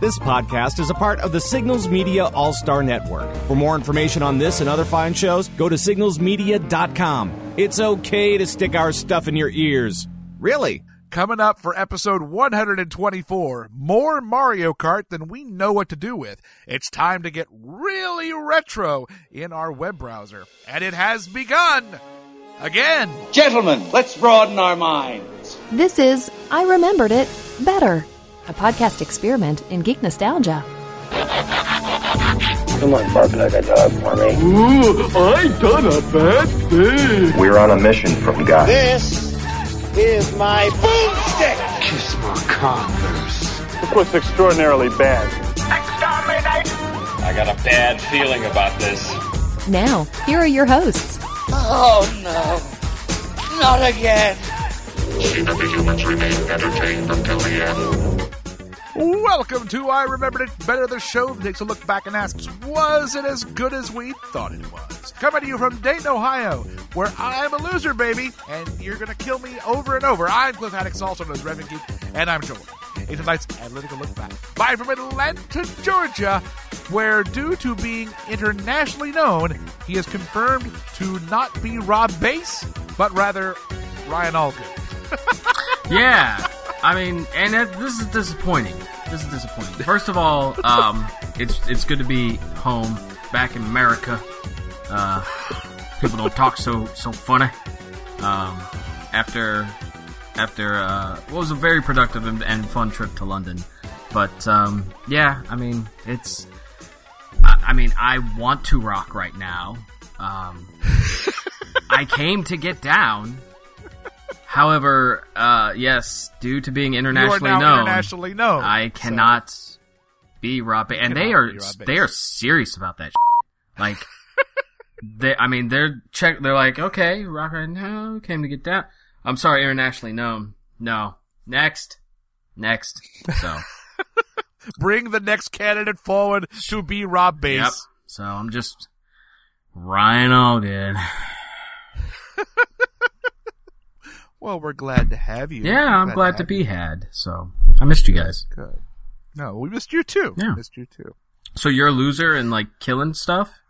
This podcast is a part of the Signals Media All Star Network. For more information on this and other fine shows, go to signalsmedia.com. It's okay to stick our stuff in your ears. Really. Coming up for episode 124, more Mario Kart than we know what to do with. It's time to get really retro in our web browser. And it has begun! Again! Gentlemen, let's broaden our minds. This is I Remembered It Better, a podcast experiment in geek nostalgia. Come on, bark like a dog for me. Ooh, I done a bad thing. We're on a mission from God. This is my boomstick. Kiss my converse. This was extraordinarily bad. I got a bad feeling about this. Now, here are your hosts. Oh no, not again. Welcome to I Remembered It Better, the show that takes a look back and asks, was it as good as we thought it was? Coming to you from Dayton, Ohio, where I'm a loser, baby, and you're going to kill me over and over. I'm Cliff Haddix, also known as Reverend Geek, and I'm joined in tonight's analytical look back by from Atlanta, Georgia, where due to being internationally known, he is confirmed to not be Rob Bass, but rather Ryan Allgood. Yeah, I mean, and that, this is disappointing. This is disappointing. First of all, um, it's it's good to be home, back in America. Uh, people don't talk so so funny. Um, after after uh, what was a very productive and, and fun trip to London, but um, yeah, I mean, it's. I, I mean, I want to rock right now. Um, I came to get down. However, uh, yes, due to being internationally now known, internationally known. I cannot be Rob. Ba- and they are be Rob Bass. they are serious about that. Like, they. I mean, they're check. They're like, okay, rock right now came to get down. I'm sorry, internationally known. No, next, next. So, Bring the next candidate forward to be Rob Bass. yep. So I'm just Ryan Allgood. Well, we're glad to have you. Yeah, I'm glad to have be you. had. So I missed you guys. Good. No, we missed you too. Yeah. missed you too. So you're a loser and like killing stuff,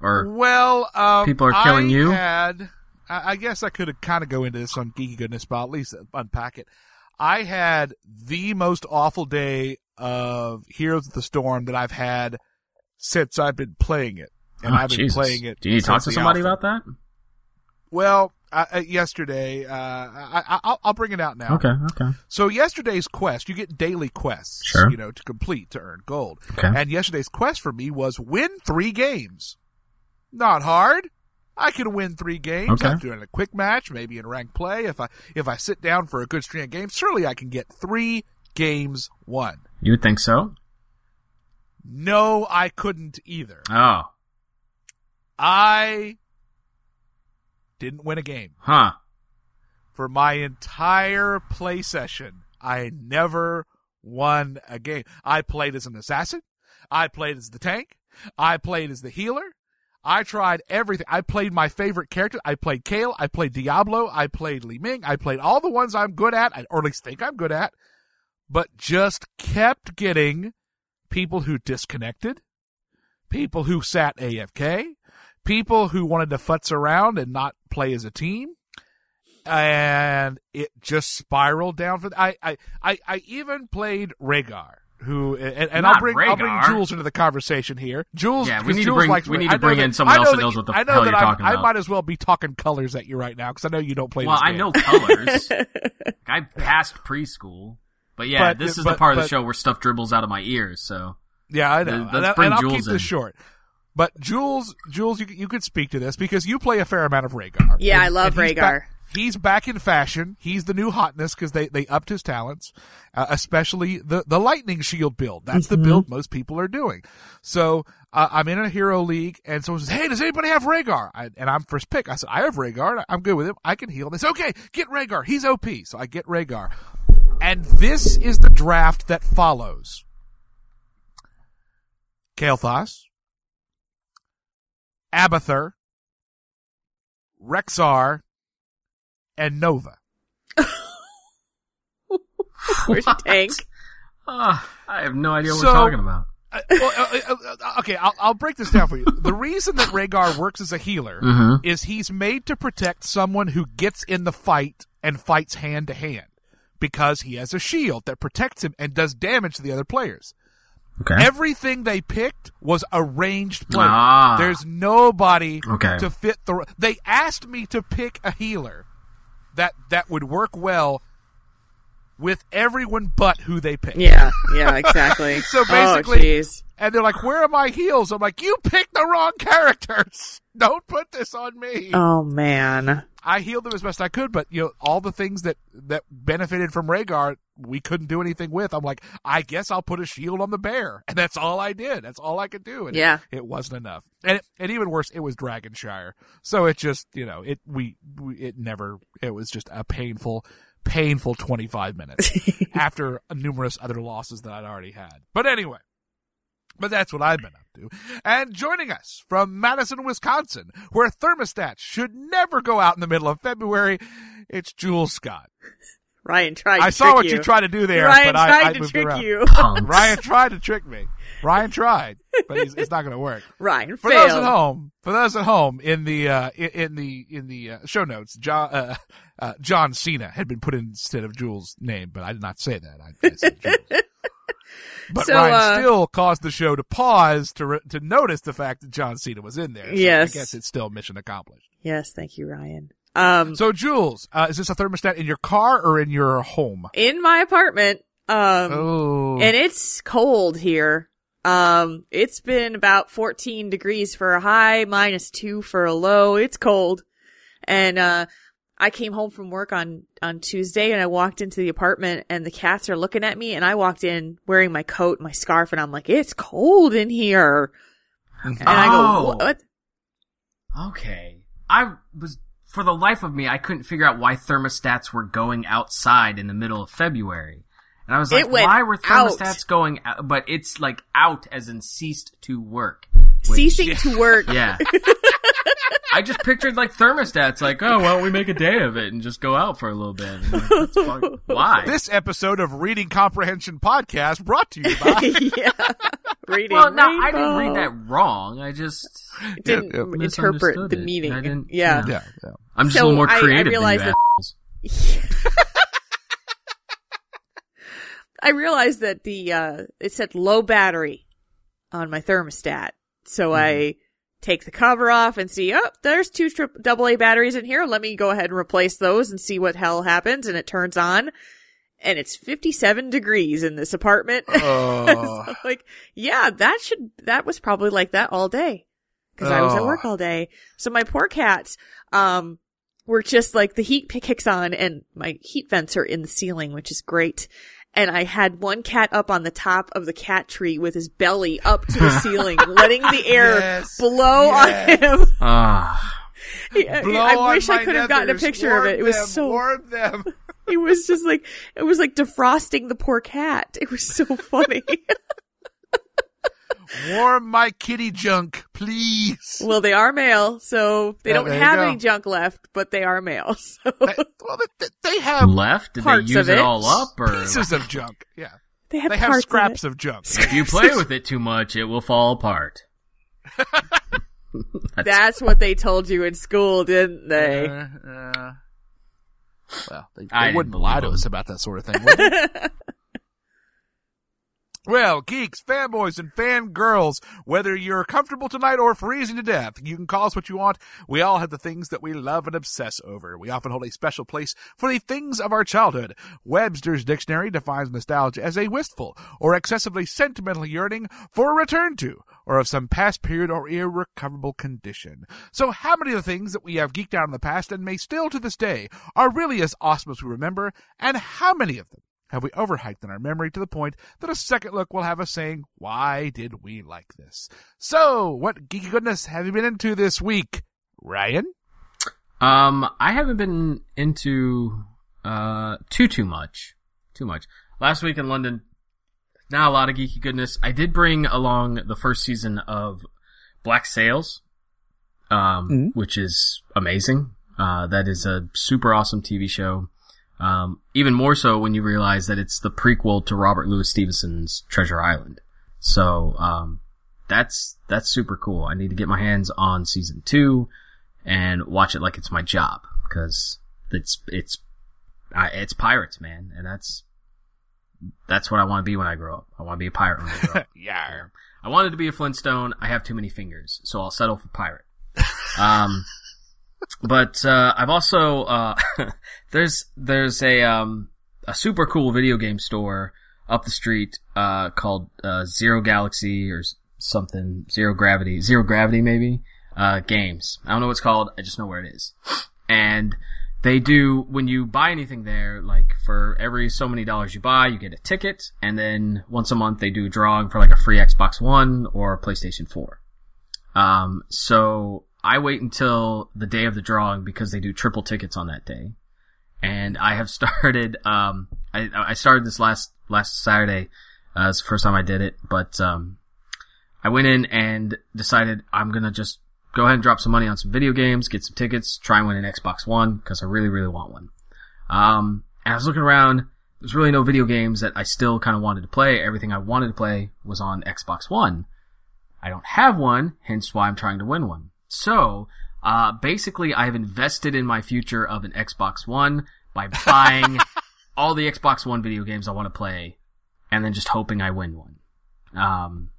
or Well, um, People are killing I you? Had, I I guess I could kind of go into this on geeky goodness, but at least unpack it. I had the most awful day of Heroes of the Storm that I've had since I've been playing it, and Oh, I've been Jesus. playing it. Do you talk to somebody alpha. about that? Well, uh, uh, yesterday, uh, I, I, I'll, I'll bring it out now. Okay, okay. So yesterday's quest, you get daily quests, Sure. you know, to complete to earn gold. Okay. And yesterday's quest for me was win three games. Not hard. I can win three games. Okay. I'm doing a quick match, maybe in ranked play. If I if I sit down for a good string of games, surely I can get three games won. You would think so? No, I couldn't either. Oh, I didn't win a game. huh. for my entire play session, I never won a game. I played as an assassin. I played as the tank. I played as the healer. I tried everything. I played my favorite character. I played Kale. I played Diablo. I played Li Ming. I played all the ones I'm good at, or at least think I'm good at, but just kept getting people who disconnected, people who sat AFK, people who wanted to futz around and not play as a team and it just spiraled down for I I I, I even played Rhaegar who and, and I'll Not bring I'll bring Jules into the conversation here. Jules, Yeah, we 'cause need to bring- we need to bring that- in someone else know that knows what the I know hell that you're I'm- talking I about. might as well be talking colors at you right now because I know you don't play. Well, this I game. know colors. I passed preschool, but yeah, But- this is but- the part of the show where stuff dribbles out of my ears. So Yeah, I know. Let's and, I- bring and I'll Jules keep in. this short. But Jules, Jules, you you could speak to this because you play a fair amount of Rhaegar. Yeah, And- I love and he's Rhaegar. back- He's back in fashion. He's the new hotness because they, they upped his talents, uh, especially the, the lightning shield build. That's the build most people are doing. So uh, I'm in a hero league, and someone says, "Hey, does anybody have Rhaegar?" I, and I'm first pick. I said, "I have Rhaegar. I'm good with him. I can heal." They say, "Okay, get Rhaegar. He's OP." So I get Rhaegar, and this is the draft that follows. Kael'thas, Abathur, Rexar, and Nova. Where's your tank? Uh, I have no idea what So- we're talking about. Uh, well, uh, uh, uh, okay, I'll, I'll break this down for you. The reason that Rhaegar works as a healer Mhm. is he's made to protect someone who gets in the fight and fights hand to hand because he has a shield that protects him and does damage to the other players. Okay. Everything they picked was arranged ranged player. Ah. There's nobody Okay. to fit the. They asked me to pick a healer that that would work well with everyone but who they picked. Yeah, yeah, exactly. So Oh, basically, jeez. and they're like, "Where are my heels?" I'm like, "You picked the wrong characters. Don't put this on me." Oh man. I healed them as best I could, but you know, all the things that that benefited from Rhaegar, we couldn't do anything with. I'm like, I guess I'll put a shield on the bear, and that's all I did. That's all I could do. And Yeah. it, wasn't enough. And it, and even worse, it was Dragonshire, so it just you know it we, we it never it was just a painful. Painful 25 minutes after numerous other losses that I'd already had. But anyway, but that's what I've been up to. And joining us from Madison, Wisconsin, where thermostats should never go out in the middle of February, it's Jules Scott. Ryan tried. To I saw trick what you. you tried to do there, Ryan but I, tried I to moved trick around. you. Ryan tried to trick me. Ryan tried, but he's, it's not going to work. Ryan For failed. those at home, for those at home, in the uh, in, in the in the uh, show notes, John uh, uh, John Cena had been put in instead of Jules' name, but I did not say that. I, I said Jules. But So, Ryan uh, still caused the show to pause to re- to notice the fact that John Cena was in there. So Yes. I guess it's still mission accomplished. Yes, thank you, Ryan. Um, So Jules, uh, is this a thermostat in your car or in your home? in my apartment, um, Oh, and it's cold here. Um, it's been about 14 degrees for a high, minus two for a low. It's cold. And, uh, I came home from work on, on Tuesday and I walked into the apartment and the cats are looking at me and I walked in wearing my coat, and my scarf, and I'm like, it's cold in here. And I Oh. go, what? Okay. I was, for the life of me, I couldn't figure out why thermostats were going outside in the middle of February. And I was like, It went why were out. thermostats going out? But it's like out as in ceased to work. which- Ceasing to work. Yeah. I just pictured like thermostats, like, oh, why don't we make a day of it and just go out for a little bit? Like, that's. Why? this episode of Reading Comprehension Podcast brought to you by. yeah. Reading. well, no, I didn't read that wrong. I just Didn't Yeah, yeah. interpret the meaning. I didn't- yeah. yeah, yeah. I'm just So a little more I- I creative than you that- assholes. I realized that the uh it said low battery on my thermostat. So I take the cover off and see, oh, there's two tri- double A batteries in here. Let me go ahead and replace those and see what hell happens. And it turns on and it's 57 degrees in this apartment. Oh. So, like, yeah, that should, that was probably like that all day. Cause I was at Oh. work all day. So my poor cats, um, were just like the heat kicks on and my heat vents are in the ceiling, which is great. And I had one cat up on the top of the cat tree with his belly up to the ceiling, letting the air Yes. blow Yes. on him. Ah. Blow I wish I could have gotten a nethers. picture of it. It was them, so, warm them. it was just like, it was like defrosting the poor cat. It was so funny. Warm my kitty junk, please. well, they are male, so they Yeah, don't have any junk left, but they are male. So They- well, they, they have Left? Did they use of it it. all up? Or pieces of junk. Yeah, they have they have scraps of of, junk. if you play with it too much, it will fall apart. it. That's what they told you in school, didn't they? Uh, uh, well, they, I they didn't wouldn't lie to believe us about that sort of thing. would they? Well, geeks, fanboys, and fangirls, whether you're comfortable tonight or freezing to death, you can call us what you want. We all have the things that we love and obsess over. We often hold a special place for the things of our childhood. Webster's Dictionary defines nostalgia as a wistful or excessively sentimental yearning for a return to, or of some past period or irrecoverable condition. So how many of the things that we have geeked out in the past and may still to this day are really as awesome as we remember, and how many of them have we overhyped in our memory to the point that a second look will have us saying, why did we like this? So, what geeky goodness have you been into this week, Ryan? Um, I haven't been into uh too too much, too much. Last week in London, not a lot of geeky goodness. I did bring along the first season of Black Sails, um, which is amazing. Uh, that is a super awesome TV show. Um, even more so when you realize that it's the prequel to Robert Louis Stevenson's Treasure Island. So, um, that's, that's super cool. I need to get my hands on season two and watch it like it's my job because it's, it's, I, it's pirates, man. And that's, that's what I want to be when I grow up. I want to be a pirate when I grow up. yeah. I wanted to be a Flintstone. I have too many fingers, so I'll settle for pirate. Um, but uh, I've also uh, there's there's a um, a super cool video game store up the street uh, called uh, Zero Galaxy or something Zero Gravity Zero Gravity maybe uh, games. I don't know what it's called. I just know where it is, and they do when you buy anything there like for every so many dollars you buy you get a ticket and then once a month they do a drawing for like a free xbox one or playstation 4 um, so i wait until the day of the drawing because they do triple tickets on that day and i have started um, I, I started this last last saturday uh, it's the first time i did it but um, i went in and decided i'm gonna just go ahead and drop some money on some video games, get some tickets, try and win an Xbox One because I really, really want one. Um, and I was looking around. There's really no video games that I still kind of wanted to play. Everything I wanted to play was on Xbox One. I don't have one, hence why I'm trying to win one. So, uh, basically I have invested in my future of an Xbox One by buying all the Xbox One video games I want to play and then just hoping I win one. Um,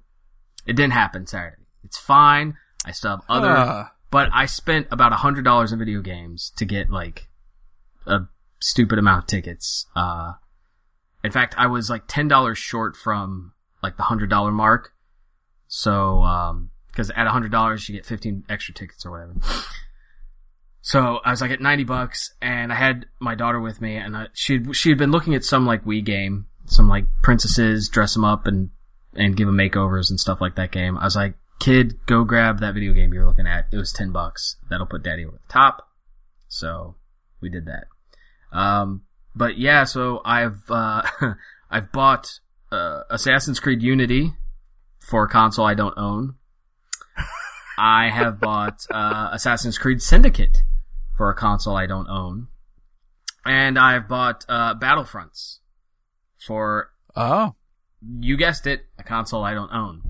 it didn't happen Saturday. It's fine. I still have other, Uh. but I spent about a hundred dollars in video games to get like a stupid amount of tickets. Uh, in fact, I was like ten dollars short from like the hundred dollar mark. So, um, because at hundred dollars you get fifteen extra tickets or whatever. So I was like at ninety bucks, and I had my daughter with me, and I, she she had been looking at some like Wii game, some like princesses, dress them up and and give them makeovers and stuff like that game. I was like, kid, go grab that video game you're looking at. It was 10 bucks. That'll put daddy over the top. So we did that. Um, but yeah, so I've, uh, I've bought, uh, Assassin's Creed Unity for a console I don't own. I have bought, uh, Assassin's Creed Syndicate for a console I don't own. And I've bought, uh, Battlefronts for, Oh. you guessed it, a console I don't own.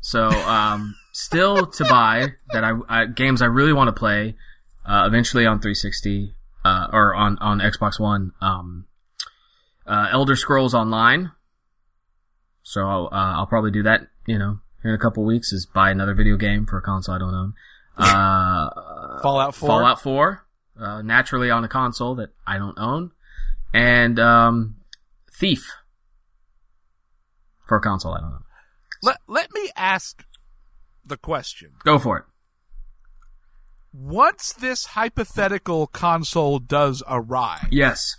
So, um, still to buy that I, I games I really want to play, uh, eventually on 360, uh, or on, on Xbox One, um, uh, Elder Scrolls Online. So, uh, I'll probably do that, you know, in a couple weeks is buy another video game for a console I don't own. Uh, Fallout 4. Fallout 4, uh, naturally on a console that I don't own. And, um, Thief for a console I don't own. Let, let me ask the question. Go for it. Once this hypothetical console does arrive, Yes.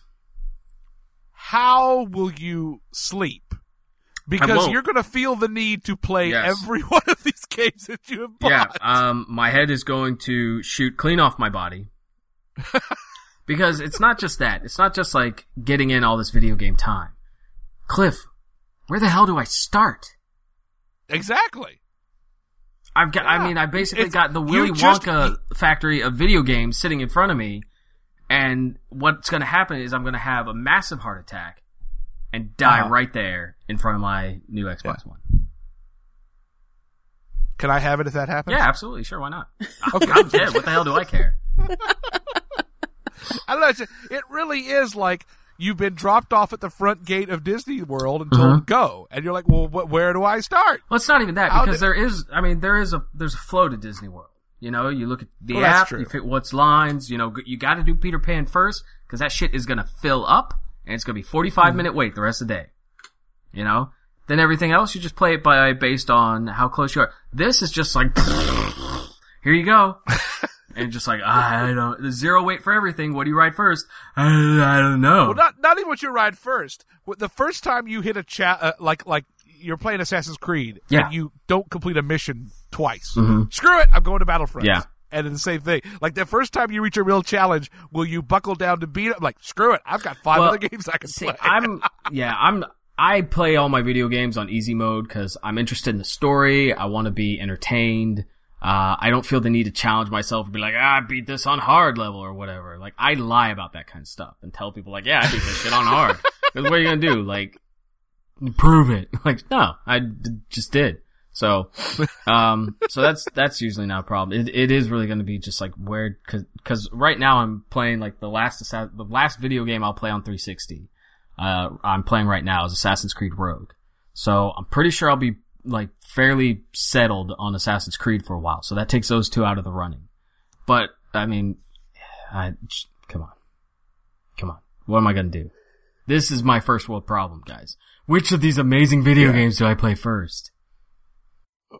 how will you sleep? Because you're going to feel the need to play Yes. every one of these games that you have bought. Yeah. Um, my head is going to shoot clean off my body. because it's not just that. It's not just like getting in all this video game time. Cliff, where the hell do I start? exactly. I've got, I mean, I basically It's- got the Willy just- Wonka factory of video games sitting in front of me. And what's going to happen is I'm going to have a massive heart attack and die Uh-huh. right there in front of my new Xbox One. Can I have it if that happens? Yeah, absolutely. Sure. Why not? I'm dead. What the hell do I care? I don't know. It's, it really is like you've been dropped off at the front gate of Disney World and told to go, and you're like, "Well, wh- where do I start?" Well, it's not even that How because did- there is. I mean, there is a there's a flow to Disney World. You know, you look at the Well, app, you fit what's lines. You know, you got to do Peter Pan first because that shit is gonna fill up and it's gonna be 45 Hmm. minute wait the rest of the day. You know, then everything else you just play it by based on how close you are. This is just like, here you go. And just like I don't, there's zero wait for everything. What do you write first? I, I don't know. Well, not not even what you ride first. The first time you hit a chat, uh, like like you're playing Assassin's Creed, Yeah. and you don't complete a mission twice. Mhm. Screw it, I'm going to Battlefront. Yeah. And the same thing. Like the first time you reach a real challenge, will you buckle down to beat it? Like, screw it, I've got five Well, other games I can See, play. I'm yeah, I'm I play all my video games on easy mode because I'm interested in the story. I want to be entertained. Uh, I don't feel the need to challenge myself and be like, ah, I beat this on hard level or whatever. Like, I lie about that kind of stuff and tell people like, yeah, I beat this shit on hard. what are you gonna do? Like, prove it. Like, no, I d- just did. So, um, so that's, that's usually not a problem. It, it is really going to be just like where, cause, cause right now I'm playing like the last, the last video game I'll play on 360, uh, I'm playing right now is Assassin's Creed Rogue. So I'm pretty sure I'll be like fairly settled on Assassin's Creed for a while. So that takes those two out of the running. But, I mean, I, come on. Come on. What am I going to do? This is my first world problem, guys. Which of these amazing video games do I play first?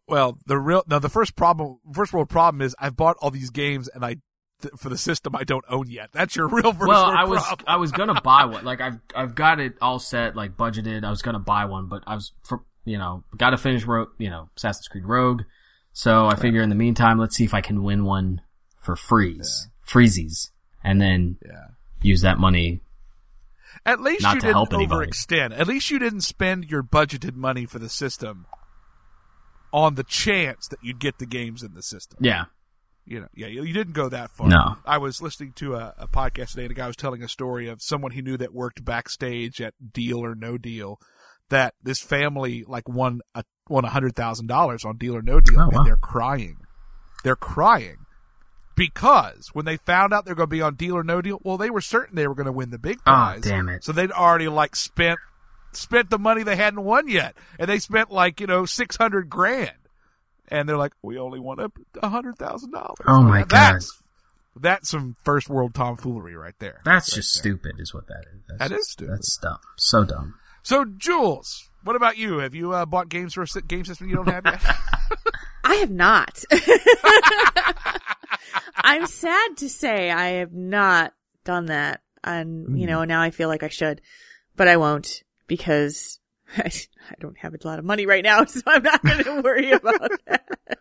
Well, the real now the first problem, first world problem is I've bought all these games and I th- for the system I don't own yet. That's your real first well, I was problem. I was gonna buy one. Like I've I've got it all set, like budgeted. I was gonna buy one, but I was for you know got to finish Rogue, you know Assassin's Creed Rogue. So I figure in the meantime, let's see if I can win one for freeze, freezies, and then Yeah. use that money. At least Not you to didn't help anybody. overextend. At least you didn't spend your budgeted money for the system on the chance that you'd get the games in the system. Yeah, You know, yeah, you, didn't go that far. No. I was listening to a, a podcast today, and a guy was telling a story of someone he knew that worked backstage at Deal or No Deal. That this family like won a won a hundred thousand dollars on Deal or No Deal, Oh, wow. and they're crying. They're crying because when they found out they're going to be on Deal or No Deal, well, they were certain they were going to win the big Oh, prize. damn it. So they'd already like spent spent the money they hadn't won yet, and they spent like you know six hundred grand, and they're like, we only won a a hundred thousand dollars. Oh, my That's that's some first world tomfoolery right there. that's Right just there. stupid, is what that is. That's That just- is stupid. That's dumb. So dumb. So, Jules, what about you? Have you uh, bought games for a game system you don't have yet? I have not. I'm sad to say I have not done that. And, you know, now I feel like I should, but I won't because I, I don't have a lot of money right now, so I'm not going to worry about that.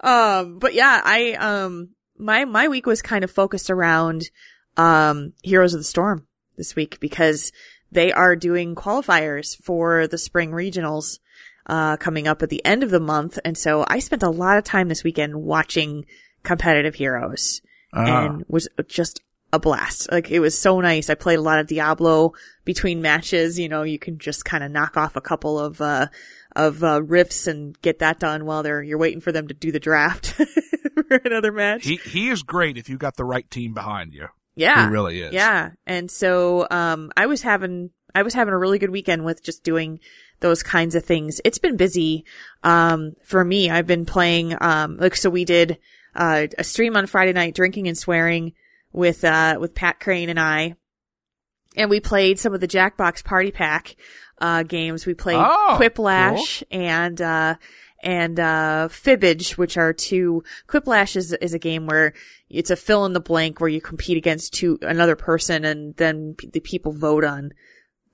Um, but yeah, I, um, my, my week was kind of focused around, um, Heroes of the Storm this week because they are doing qualifiers for the spring regionals uh, coming up at the end of the month. And so I spent a lot of time this weekend watching competitive heroes and was just a blast. Like it was so nice. I played a lot of Diablo between matches. You know, you can just kind of knock off a couple of, uh, of, uh, riffs and get that done while they're, you're waiting for them to do the draft for another match. he he is great if you got the right team behind you. Yeah. He really is. Yeah. And so, um, I was having, I was having a really good weekend with just doing those kinds of things. It's been busy. Um, for me, I've been playing, um, like, so we did, uh, a stream on Friday night, drinking and swearing with, uh, with Pat Crane and I. And we played some of the Jackbox Party Pack, uh, games. We played Oh, Quiplash and, uh, and, uh, Fibbage, which are two, Quiplash is, is a game where it's a fill in the blank where you compete against two, another person and then p- the people vote on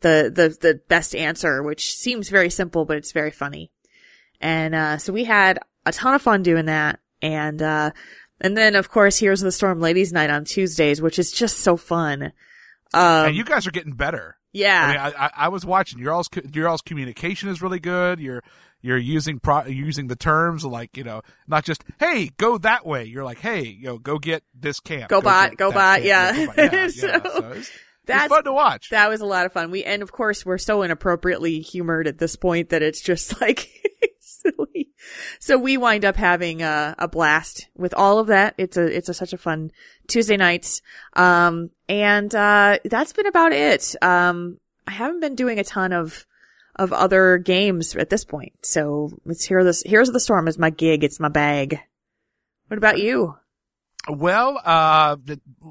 the, the, the best answer, which seems very simple, but it's very funny. And, uh, so we had a ton of fun doing that. And, uh, and then of course, Heroes of the Storm Ladies Night on Tuesdays, which is just so fun. Um, and you guys are getting better. yeah. I mean, I, I, I was watching. Your all's your all's communication is really good. You're you're using pro, using the terms like you know not just hey go that way. You're like hey you know go get this camp. Go bot, go bot, camp. yeah. go bot. yeah, yeah. So, So it's, that's- it's fun to watch. That was a lot of fun. We, and of course, we're so inappropriately humored at this point that it's just like silly. So we wind up having a, a blast with all of that. It's a, it's a, such a fun Tuesday nights. Um, and, uh, that's been about it. Um, I haven't been doing a ton of, of other games at this point. So it's here, this, Heroes of the Storm is my gig. It's my bag. What about you? Well, uh,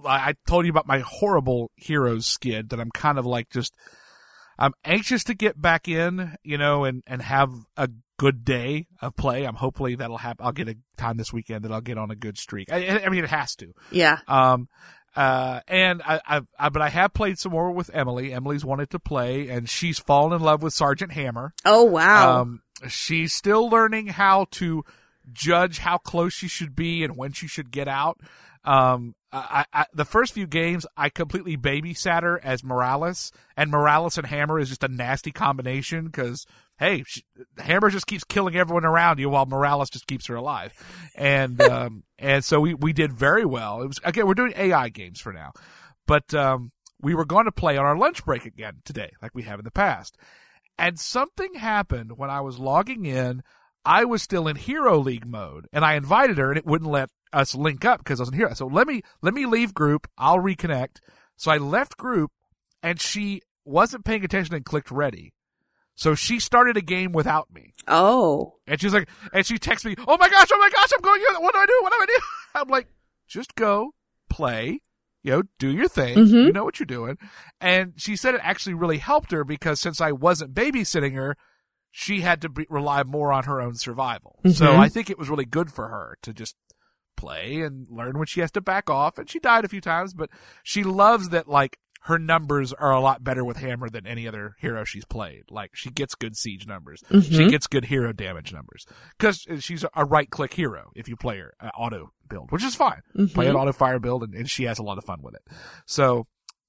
I told you about my horrible heroes skid that I'm kind of like just, I'm anxious to get back in, you know, and, and have a good day of play. I'm hopefully that'll happen. I'll get a time this weekend that I'll get on a good streak. I, I mean, it has to. Yeah. Um, uh, and I, I, I, but I have played some more with Emily. Emily's wanted to play and she's fallen in love with Sergeant Hammer. Oh, wow. Um, she's still learning how to judge how close she should be and when she should get out. Um, I, I, the first few games, I completely babysat her as Morales, and Morales and Hammer is just a nasty combination because hey, she, Hammer just keeps killing everyone around you while Morales just keeps her alive. And, um, and so we, we did very well. It was, again, we're doing AI games for now, but, um, we were going to play on our lunch break again today, like we have in the past. And something happened when I was logging in. I was still in Hero League mode and I invited her and it wouldn't let us link up because I was in Hero. So let me, let me leave group. I'll reconnect. So I left group and she wasn't paying attention and clicked ready. So she started a game without me. Oh. And she's like, and she texts me, oh my gosh, oh my gosh, I'm going, what do I do? What do I do? I'm like, just go play, you know, do your thing. Mhm. You know what you're doing. And she said it actually really helped her because since I wasn't babysitting her, she had to be, rely more on her own survival. So Mhm. I think it was really good for her to just play and learn when she has to back off. And she died a few times, but she loves that like her numbers are a lot better with Hammer than any other hero she's played. Like she gets good siege numbers. She Mhm. gets good hero damage numbers because she's a right click hero if you play her uh, auto build, which is fine. Play an Mhm. auto fire build and, and she has a lot of fun with it. So,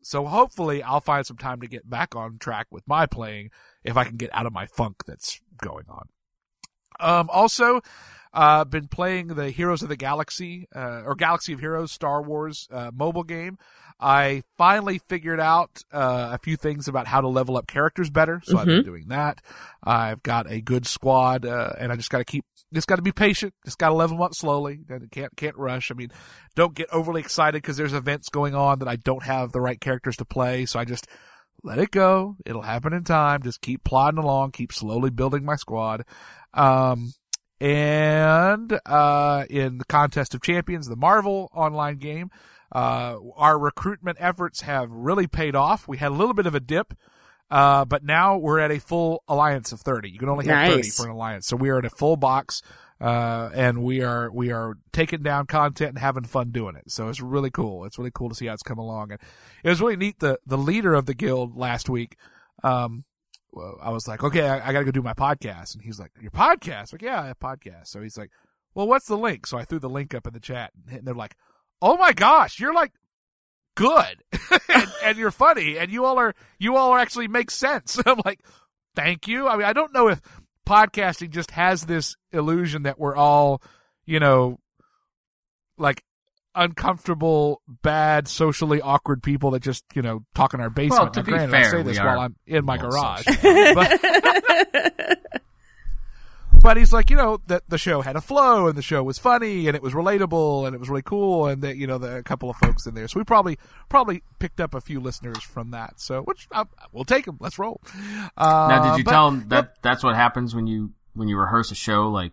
so hopefully I'll find some time to get back on track with my playing if I can get out of my funk that's going on. Um, also, uh, been playing the Heroes of the Galaxy, uh, or Galaxy of Heroes Star Wars, uh, mobile game. I finally figured out, uh, a few things about how to level up characters better. So I've been Mhm. doing that. I've got a good squad, uh, and I just gotta keep, just gotta be patient. Just gotta level them up slowly. Can't, can't rush. I mean, don't get overly excited because there's events going on that I don't have the right characters to play. So I just, let it go. It'll happen in time. Just keep plodding along, keep slowly building my squad. Um, and, uh, in the Contest of Champions, the Marvel online game, uh, our recruitment efforts have really paid off. We had a little bit of a dip. Uh, but now we're at a full alliance of 30. You can only have 30 for an alliance. So we are at a full box, uh, and we are, we are taking down content and having fun doing it. So it's really cool. It's really cool to see how it's come along. And it was really neat. The, the leader of the guild last week, um, I was like, okay, I, I gotta go do my podcast. And he's like, your podcast? Like, yeah, I have podcast. So he's like, well, what's the link? So I threw the link up in the chat and they're like, oh my gosh, you're like good and, and you're funny and you all are, you all are actually make sense. I'm like, thank you. I mean, I don't know if podcasting just has this illusion that we're all, you know, like uncomfortable, bad, socially awkward people that just, you know, talk in our basement. Well, to Now, be granted, I say this while I'm in my garage. but, but he's like, you know, that the show had a flow and the show was funny and it was relatable and it was really cool and that, you know, the, a couple of folks in there. So we probably, probably picked up a few listeners from that. So, which I, we'll take them. Let's roll. Uh, now, did you but- tell him that that's what happens when you when you rehearse a show like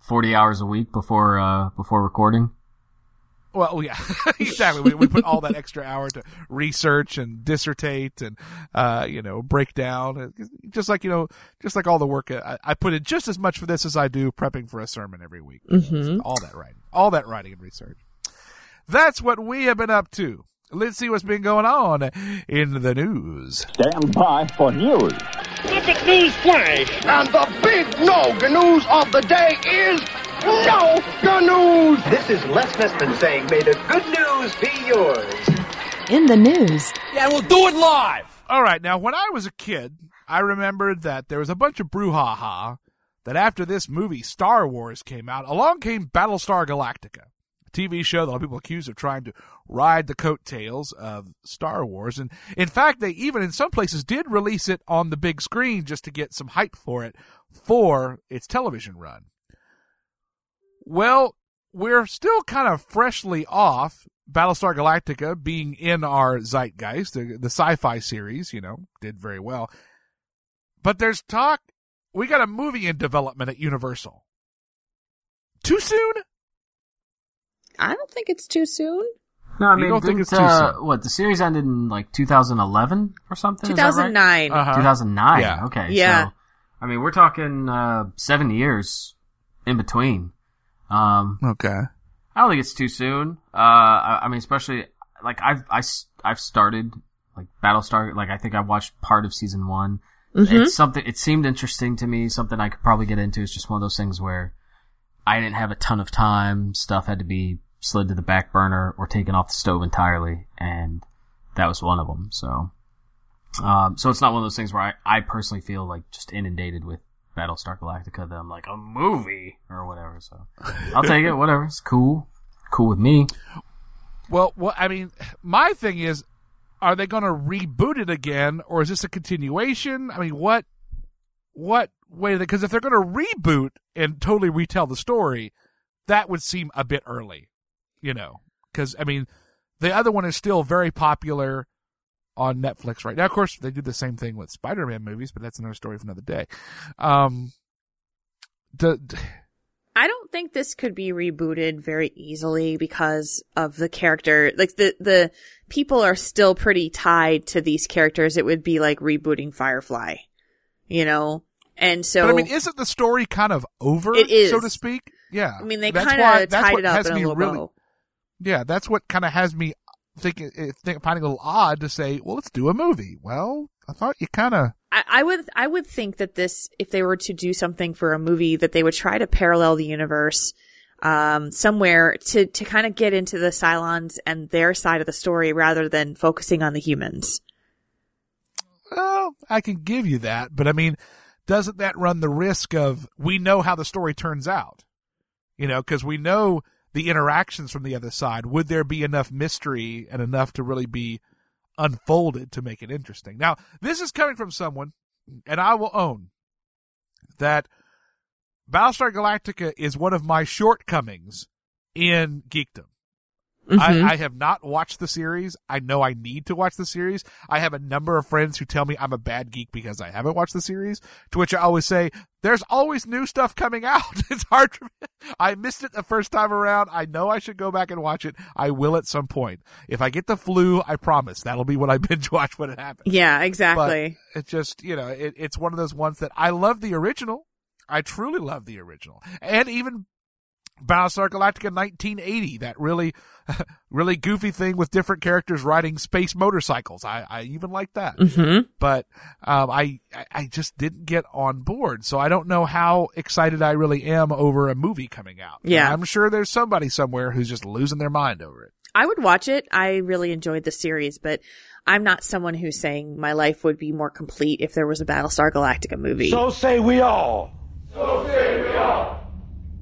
forty hours a week before uh before recording? Well, yeah, exactly. We, we put all that extra hour to research and dissertate and, uh, you know, break down. Just like, you know, just like all the work I, I put in just as much for this as I do prepping for a sermon every week. Mhm. All that writing, all that writing and research. That's what we have been up to. Let's see what's been going on in the news. Stand by for news. Epic news flash. And the big no news of the day is no Good news. This is Les Nessman saying, may the good news be yours. In the news, Yeah, we'll do it live. All right. Now, when I was a kid, I remembered that there was a bunch of brouhaha that after this movie Star Wars came out, along came Battlestar Galactica, TV show that a lot of people accused of trying to ride the coattails of Star Wars. And in fact, they even in some places did release it on the big screen just to get some hype for it for its television run. Well, we're still kind of freshly off Battlestar Galactica being in our zeitgeist. The, the sci-fi series, you know, did very well. But there's talk, we got a movie in development at Universal. Too soon? I don't think it's too soon. No, I You mean, don't think it's too uh, soon? what the series ended in like 2011 or something? Is that right? 2009. Uh-huh. 2009. Yeah. Okay. Yeah. So, I mean, we're talking uh, seven years in between. Um, Okay. I don't think it's too soon. Uh, I, I mean, especially like I've I, have started like Battlestar. Like I think I watched part of season one. Mhm. It's something. It seemed interesting to me. Something I could probably get into. It's just one of those things where I didn't have a ton of time. Stuff had to be slid to the back burner or taken off the stove entirely, and that was one of them. So Um, so it's not one of those things where I, I personally feel like just inundated with Battlestar Galactica that I'm like a movie or whatever. So I'll take it. Whatever. It's cool. Cool with me. Well, well, I mean, my thing is, are they going to reboot it again, or is this a continuation? I mean, what, what way? Because if they're going to reboot and totally retell the story, that would seem a bit early, you know. Because I mean, the other one is still very popular on Netflix right now. Of course, they did the same thing with Spider-Man movies, but that's another story for another day. Um, the, I don't think this could be rebooted very easily because of the character. Like the the people are still pretty tied to these characters. It would be like rebooting Firefly, you know. And so, but I mean, isn't the story kind of over? It is, so to speak. Yeah. I mean, they kind of tied it up in a little really- bow. Yeah, that's what kind of has me thinking, eh, think, finding a little odd to say, well, let's do a movie. Well, I thought you kind of, I, I would I would think that this, if they were to do something for a movie, that they would try to parallel the universe um, somewhere to to kind of get into the Cylons and their side of the story rather than focusing on the humans. well, I can give you that, but I mean, doesn't that run the risk of we know how the story turns out? You know, because we know the interactions from the other side. Would there be enough mystery and enough to really be unfolded to make it interesting? Now, this is coming from someone, and I will own that Battlestar Galactica is one of my shortcomings in geekdom. Mhm. I, I have not watched the series. I know I need to watch the series. I have a number of friends who tell me I'm a bad geek because I haven't watched the series. To which I always say, "There's always new stuff coming out. it's hard. To, I missed it the first time around. I know I should go back and watch it. I will at some point. If I get the flu, I promise that'll be what I binge watch when it happens. Yeah, exactly. But it just, you know, it, it's one of those ones that I love the original. I truly love the original. And even Battlestar Galactica 1980, that really, really goofy thing with different characters riding space motorcycles. I, I even like that. Mhm. But, um, I, I- I just didn't get on board. So I don't know how excited I really am over a movie coming out. Yeah. I'm sure there's somebody somewhere who's just losing their mind over it. I would watch it. I really enjoyed the series, but I'm not someone who's saying my life would be more complete if there was a Battlestar Galactica movie. So say we all. So say we all.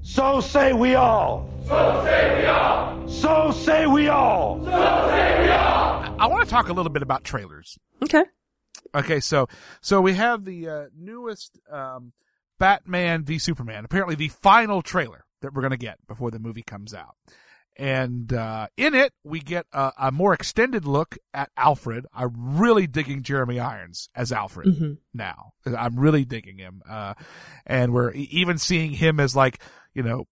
So say we all. So say we all. So say we all. So say we all. I want to talk a little bit about trailers. okay. Okay, so so we have the uh, newest um, Batman v Superman. Apparently, the final trailer that we're going to get before the movie comes out, and uh, in it we get a, a more extended look at Alfred. I'm really digging Jeremy Irons as Alfred Mhm. now. I'm really digging him, uh, and we're e- even seeing him as like you know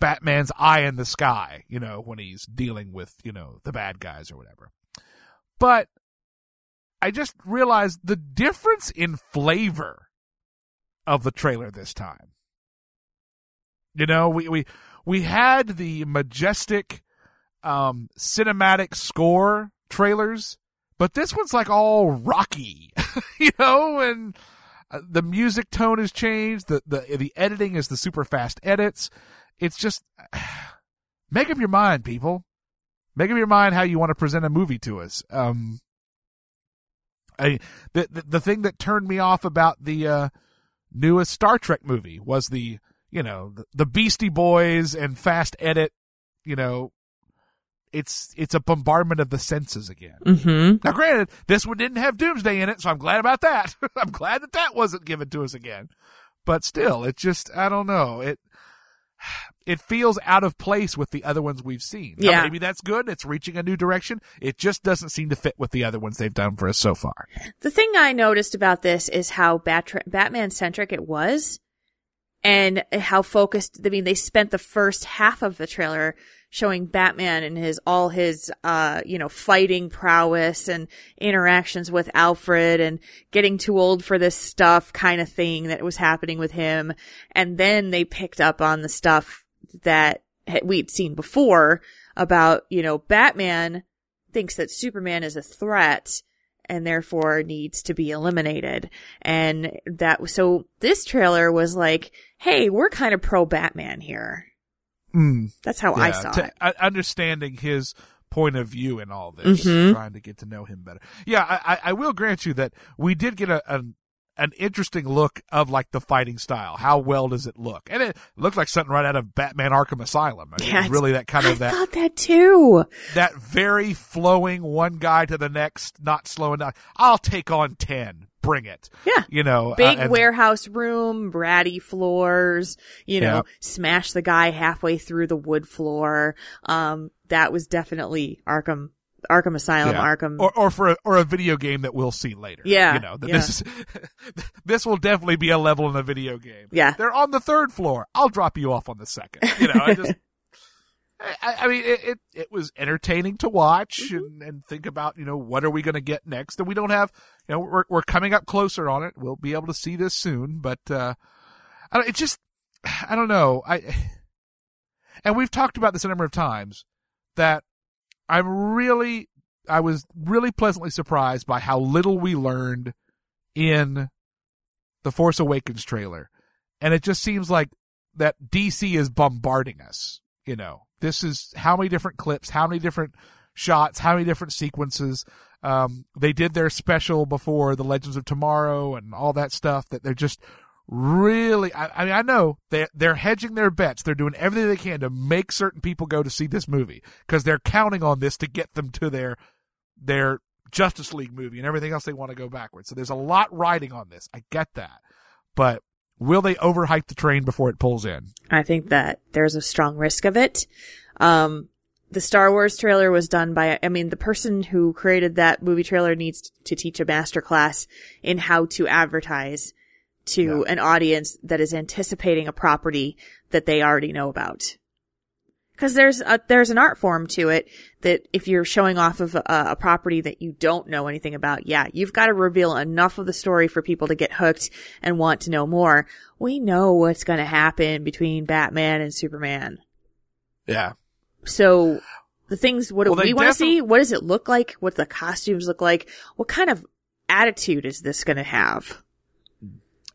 Batman's eye in the sky. You know when he's dealing with you know the bad guys or whatever. But I just realized the difference in flavor of the trailer this time. You know, we we we had the majestic um cinematic score trailers, but this one's like all rocky, you know, and uh, the music tone has changed, the the the editing is the super fast edits. It's just make up your mind, people. Make up your mind how you want to present a movie to us. Um I, the, the the thing that turned me off about the uh, newest Star Trek movie was the you know the, the Beastie Boys and fast edit. You know, it's it's a bombardment of the senses again. Mm-hmm. Now, granted, this one didn't have Doomsday in it, so I'm glad about that. I'm glad that that wasn't given to us again. But still, it just I don't know it. It feels out of place with the other ones we've seen. Now, Yeah. maybe that's good. It's reaching a new direction. It just doesn't seem to fit with the other ones they've done for us so far. The thing I noticed about this is how Bat- Batman centric it was and how focused, I mean, they spent the first half of the trailer showing Batman and his, all his, uh, you know, fighting prowess and interactions with Alfred and getting too old for this stuff kind of thing that was happening with him. And then they picked up on the stuff that we'd seen before about, you know, Batman thinks that Superman is a threat and therefore needs to be eliminated. And that, so this trailer was like, hey, we're kind of pro Batman here. Mm. That's how I saw to- it. understanding his point of view in all this, Mhm. trying to get to know him better. Yeah, I, I, I will grant you that we did get a, an an interesting look of like the fighting style. How well does it look? And it looked like something right out of Batman Arkham Asylum. I mean, Yeah, really that kind I of that thought that too. that very flowing one guy to the next, not slowing down. I'll take on ten. Bring it. Yeah. You know, uh, Big and- warehouse room, bratty floors, you know, Yeah. smash the guy halfway through the wood floor. Um, that was definitely Arkham, Arkham Asylum, Yeah. Arkham. or or for a, or a video game that we'll see later. Yeah, you know, yeah. this is this will definitely be a level in a video game. Yeah. they're on the third floor. I'll drop you off on the second. You know, I just. I, I mean, it, it it was entertaining to watch Mm-hmm. and, and think about, you know, what are we going to get next? And we don't have, you know, we're we're coming up closer on it. We'll be able to see this soon, but uh, I don't, it just, I don't know. I and we've talked about this a number of times that I'm really, I was really pleasantly surprised by how little we learned in the Force Awakens trailer. And it just seems like that DC is bombarding us. You know, this is how many different clips, how many different shots, how many different sequences. Um, they did their special before the Legends of Tomorrow and all that stuff that they're just really, I, I mean, I know they, they're hedging their bets. They're doing everything they can to make certain people go to see this movie because they're counting on this to get them to their, their Justice League movie and everything else they want to go backwards. So there's a lot riding on this. I get that. But will they overhype the train before it pulls in? I think that there's a strong risk of it. Um, the Star Wars trailer was done by, I mean, the person who created that movie trailer needs to teach a master class in how to advertise to an audience that is anticipating a property that they already know about. Cause there's a, there's an art form to it that if you're showing off of a, a property that you don't know anything about, yeah, you've got to reveal enough of the story for people to get hooked and want to know more. We know what's going to happen between Batman and Superman. Yeah. So the things, what do Well, we want to defi- see? What does it look like? What the costumes look like? What kind of attitude is this going to have?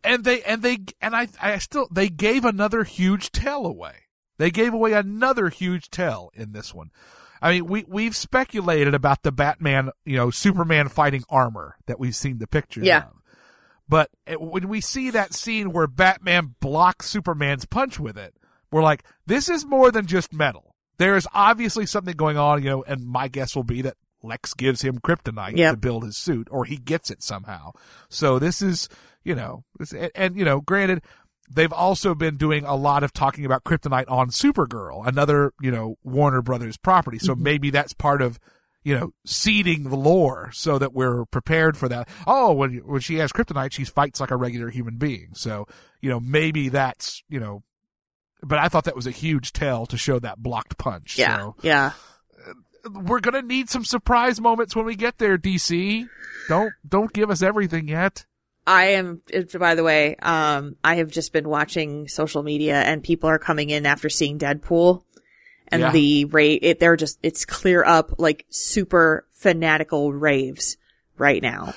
and they and they and I I still they gave another huge tell away. They gave away another huge tell in this one. I mean, we we've speculated about the Batman, you know, Superman fighting armor that we've seen the pictures Yeah. of. But when we see that scene where Batman blocks Superman's punch with it, we're like, this is more than just metal. There is obviously something going on, you know, and my guess will be that Lex gives him kryptonite Yep. to build his suit, or he gets it somehow. So this is, you know, this, and, and, you know, granted, they've also been doing a lot of talking about kryptonite on Supergirl, another, you know, Warner Brothers property. So mm-hmm. maybe that's part of, you know, seeding the lore so that we're prepared for that. Oh, when when she has kryptonite, she fights like a regular human being. So, you know, maybe that's, you know, but I thought that was a huge tell to show that blocked punch. Yeah. So Yeah. Uh, we're gonna need some surprise moments when we get there, DC. Don't don't give us everything yet. I am, by the way, um, I have just been watching social media and people are coming in after seeing Deadpool and Yeah. the rate, it, they're just, it's clear up like super fanatical raves right now.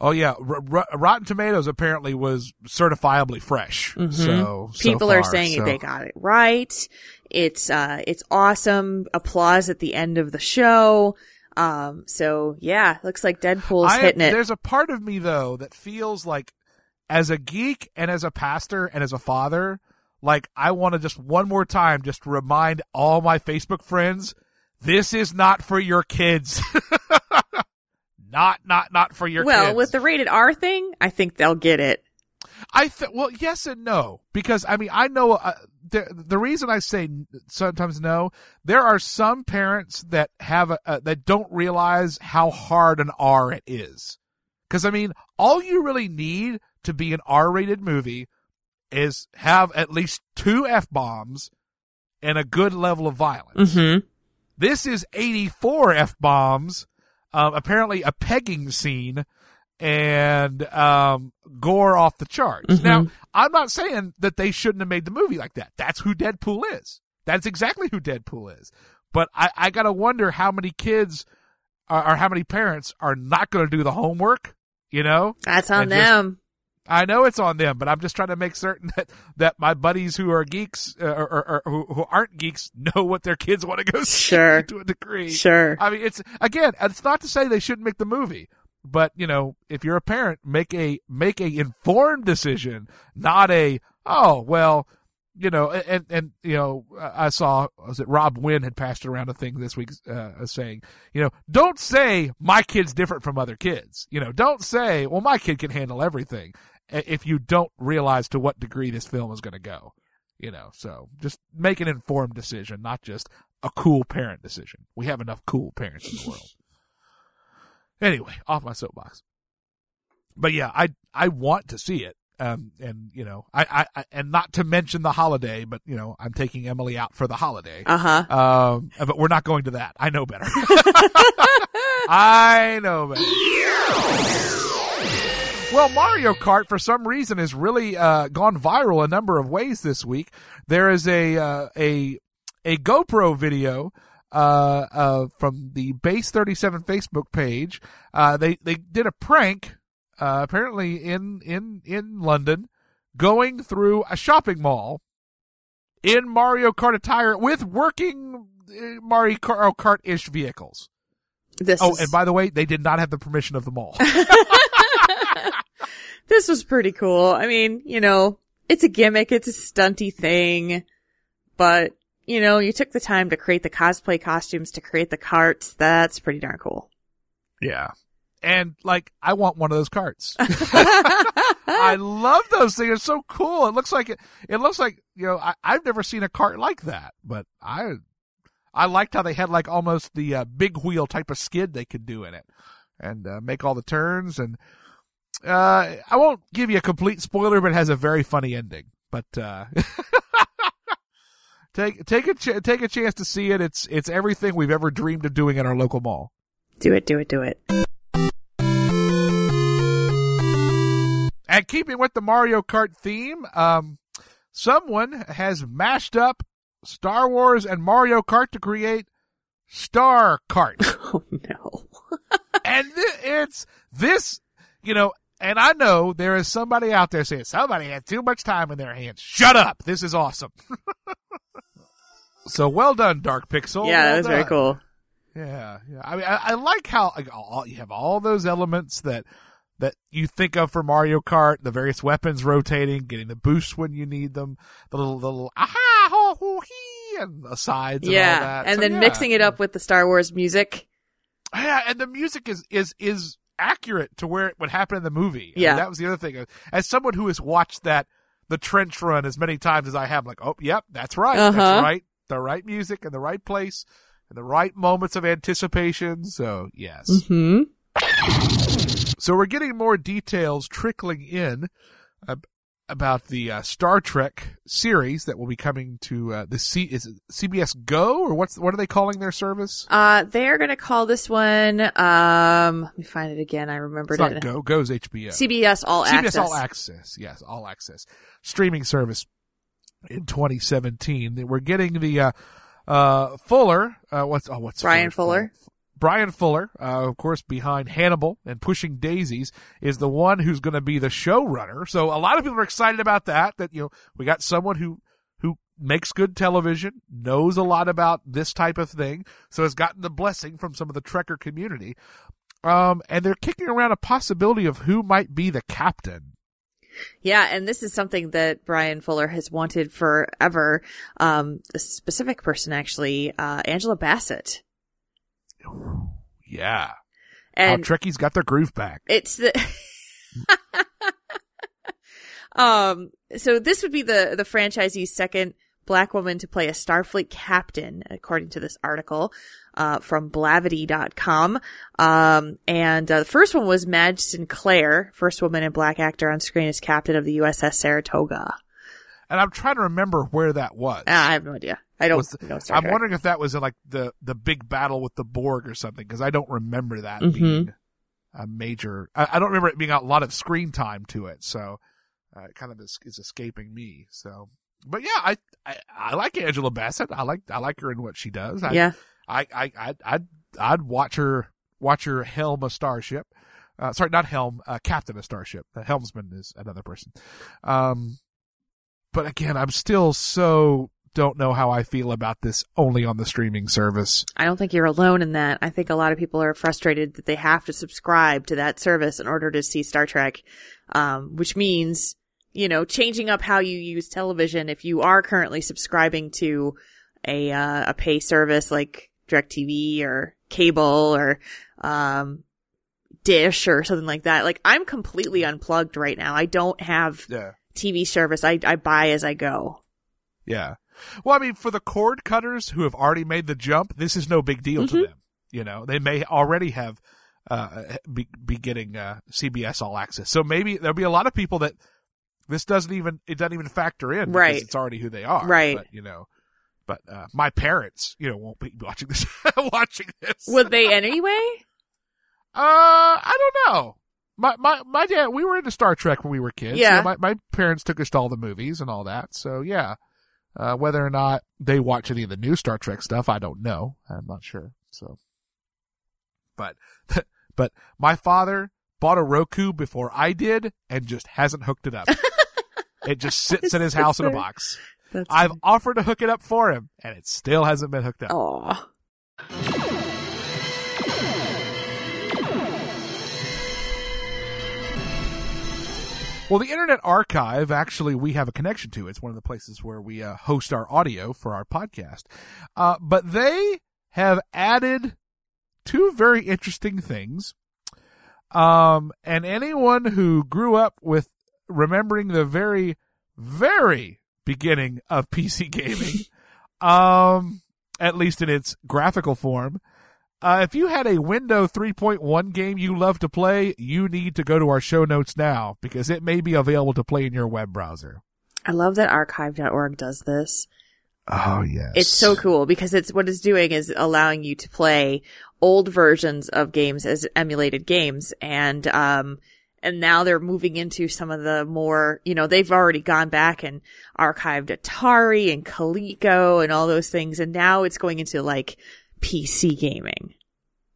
Oh yeah, R- R- Rotten Tomatoes apparently was certifiably fresh. So, so Mm-hmm. people are far, saying so- they got it right. It's, uh, it's awesome. Applause at the end of the show. Um, so yeah, looks like Deadpool's I- hitting it. There's a part of me though that feels like, as a geek and as a pastor and as a father, like I want to just one more time just remind all my Facebook friends, this is not for your kids. not not not for your kids. well, kids. with the rated R thing, I think they'll get it. I th- well, yes and no, because I mean, I know uh, the the reason I say sometimes no. There are some parents that have a, uh, that don't realize how hard an R it is, because I mean, all you really need to be an R-rated movie is have at least two f bombs and a good level of violence. Mm-hmm. This is 84 F bombs, um, apparently a pegging scene and, um, gore off the charts. Mhm. Now, I'm not saying that they shouldn't have made the movie like that. That's who Deadpool is. That's exactly who Deadpool is. But I, I gotta wonder how many kids are, or how many parents are not gonna do the homework, you know? That's on And just- them. I know it's on them, but I'm just trying to make certain that, that my buddies who are geeks uh, or, or, or who, who aren't geeks know what their kids want to go see Sure. to a degree. Sure. I mean, it's again, it's not to say they shouldn't make the movie, but you know, if you're a parent, make a make a informed decision, not a oh well, you know, and and you know, I saw was it Rob Wynn had passed around a thing this week uh, saying, you know, don't say my kid's different from other kids. You know, don't say, well, my kid can handle everything if you don't realize to what degree this film is going to go. You know, so just make an informed decision, not just a cool parent decision. We have enough cool parents in the world. Anyway, off my soapbox. But yeah, I I want to see it. Um, and you know, I, I, I, and not to mention the holiday, but you know, I'm taking Emily out for the holiday. Uh huh. Um, but we're not going to that. I know better. I know better. Well, Mario Kart for some reason has really uh, gone viral a number of ways this week. There is a uh, a a GoPro video uh, uh, from the Base 37 Facebook page. Uh, they they did a prank uh, apparently in in in London, going through a shopping mall in Mario Kart attire with working uh, Mario Kart ish vehicles. This oh, is- and by the way, they did not have the permission of the mall. this was pretty cool. I mean, you know, it's a gimmick, it's a stunty thing, but you know, you took the time to create the cosplay costumes to create the carts. That's pretty darn cool. yeah. And like, I want one of those carts. I love those things. It's so cool. It looks like it, it looks like, you know, I, I've never seen a cart like that, but I, I liked how they had like almost the uh, big wheel type of skid they could do in it and uh, make all the turns. And, uh, I won't give you a complete spoiler, but it has a very funny ending, but, uh, take, take a, ch- take a chance to see it. It's, it's everything we've ever dreamed of doing at our local mall. Do it, do it, do it. And keeping with the Mario Kart theme, um, someone has mashed up Star Wars and Mario Kart to create Star Kart. Oh no. and th- it's this, you know, and I know there is somebody out there saying somebody had too much time in their hands. Shut up. This is awesome. so well done, Dark Pixel. yeah, Well that was very cool. Yeah, yeah. I mean, I, I like how like, all, you have all those elements that that you think of for Mario Kart, the various weapons rotating, getting the boosts when you need them, the little the little aha ho ho hee and the sides, and yeah, all that. and So, then yeah. mixing it up with the Star Wars music. Yeah, and the music is is is accurate to where it would happen in the movie. I mean, Yeah. that was the other thing. As someone who has watched that the trench run as many times as I have, like, oh, yep, that's right, Uh-huh. that's right, the right music in the right place, and the right moments of anticipation. So yes. Hmm. So we're getting more details trickling in ab- about the uh, Star Trek series that will be coming to uh, the C is CBS Go or what's what are they calling their service? Uh, they're gonna call this one. Um, let me find it again. I remembered It's not it. Go. Go's HBO. CBS All CBS Access. CBS All Access. Yes, All Access streaming service in 2017. We're getting the uh, uh, Fuller. Uh, what's oh what's Bryan Fuller. full- Bryan Fuller, uh, of course, behind Hannibal and Pushing Daisies, is the one who's going to be the showrunner. So a lot of people are excited about that. That you know we got someone who who makes good television, knows a lot about this type of thing, so has gotten the blessing from some of the Trekker community. Um, and they're kicking around a possibility of who might be the captain. Yeah, and this is something that Bryan Fuller has wanted forever. Um, a specific person actually, uh, Angela Bassett. Yeah. And How Trekkies got their groove back. it's the, um, so this would be the, the franchisee's second black woman to play a Starfleet captain, according to this article, uh, from Blavity.com. Um, and, uh, the first one was Madge Sinclair, first woman and black actor on screen as captain of the USS Saratoga. And I'm trying to remember where that was. Ah, I have no idea. I don't the, know. Star I'm Trek. wondering if that was in like the the big battle with the Borg or something because I don't remember that Mhm. being a major. I, I don't remember it being a lot of screen time to it, so uh, it kind of is, is escaping me. So, but yeah, I, I I like Angela Bassett. I like I like her in what she does. I, Yeah. I I I'd, I'd I'd watch her watch her helm a starship. Uh, sorry, not helm, uh, captain of starship. The helmsman is another person. Um, but again, I'm still so don't know how I feel about this only on the streaming service. I don't think you're alone in that. I think a lot of people are frustrated that they have to subscribe to that service in order to see Star Trek, um, which means, you know, changing up how you use television. If you are currently subscribing to a, uh, a pay service like DirecTV or cable or, um, dish or something like that. Like I'm completely unplugged right now. I don't have Yeah. TV service. I, I buy as I go. Yeah. Well, I mean, for the cord cutters who have already made the jump, this is no big deal to them. You know, they may already have, uh, be, be getting, uh, CBS All Access. So maybe there'll be a lot of people that this doesn't even, it doesn't even factor in. because Right. It's already who they are. Right. But, you know, but, uh, my parents, you know, won't be watching this, watching this. Would they anyway? Uh, I don't know. My, my, my dad, we were into Star Trek when we were kids. Yeah. You know, my, my parents took us to all the movies and all that. So yeah. Uh, whether or not they watch any of the new Star Trek stuff, I don't know. I'm not sure. So, but, but my father bought a Roku before I did and just hasn't hooked it up. it just sits in his house in a box. That's I've offered to hook it up for him and it still hasn't been hooked up. Aw. Well, the Internet Archive, actually, we have a connection to. It's one of the places where we uh, host our audio for our podcast. Uh, but they have added two very interesting things. Um, and anyone who grew up with remembering the very, very beginning of PC gaming, um, at least in its graphical form, uh, if you had a Window 3.1 game you love to play, you need to go to our show notes now because it may be available to play in your web browser. I love that archive.org does this. Oh, yes. It's so cool because it's what it's doing is allowing you to play old versions of games as emulated games and um and now they're moving into some of the more, you know, they've already gone back and archived Atari and Coleco and all those things and now it's going into like PC gaming.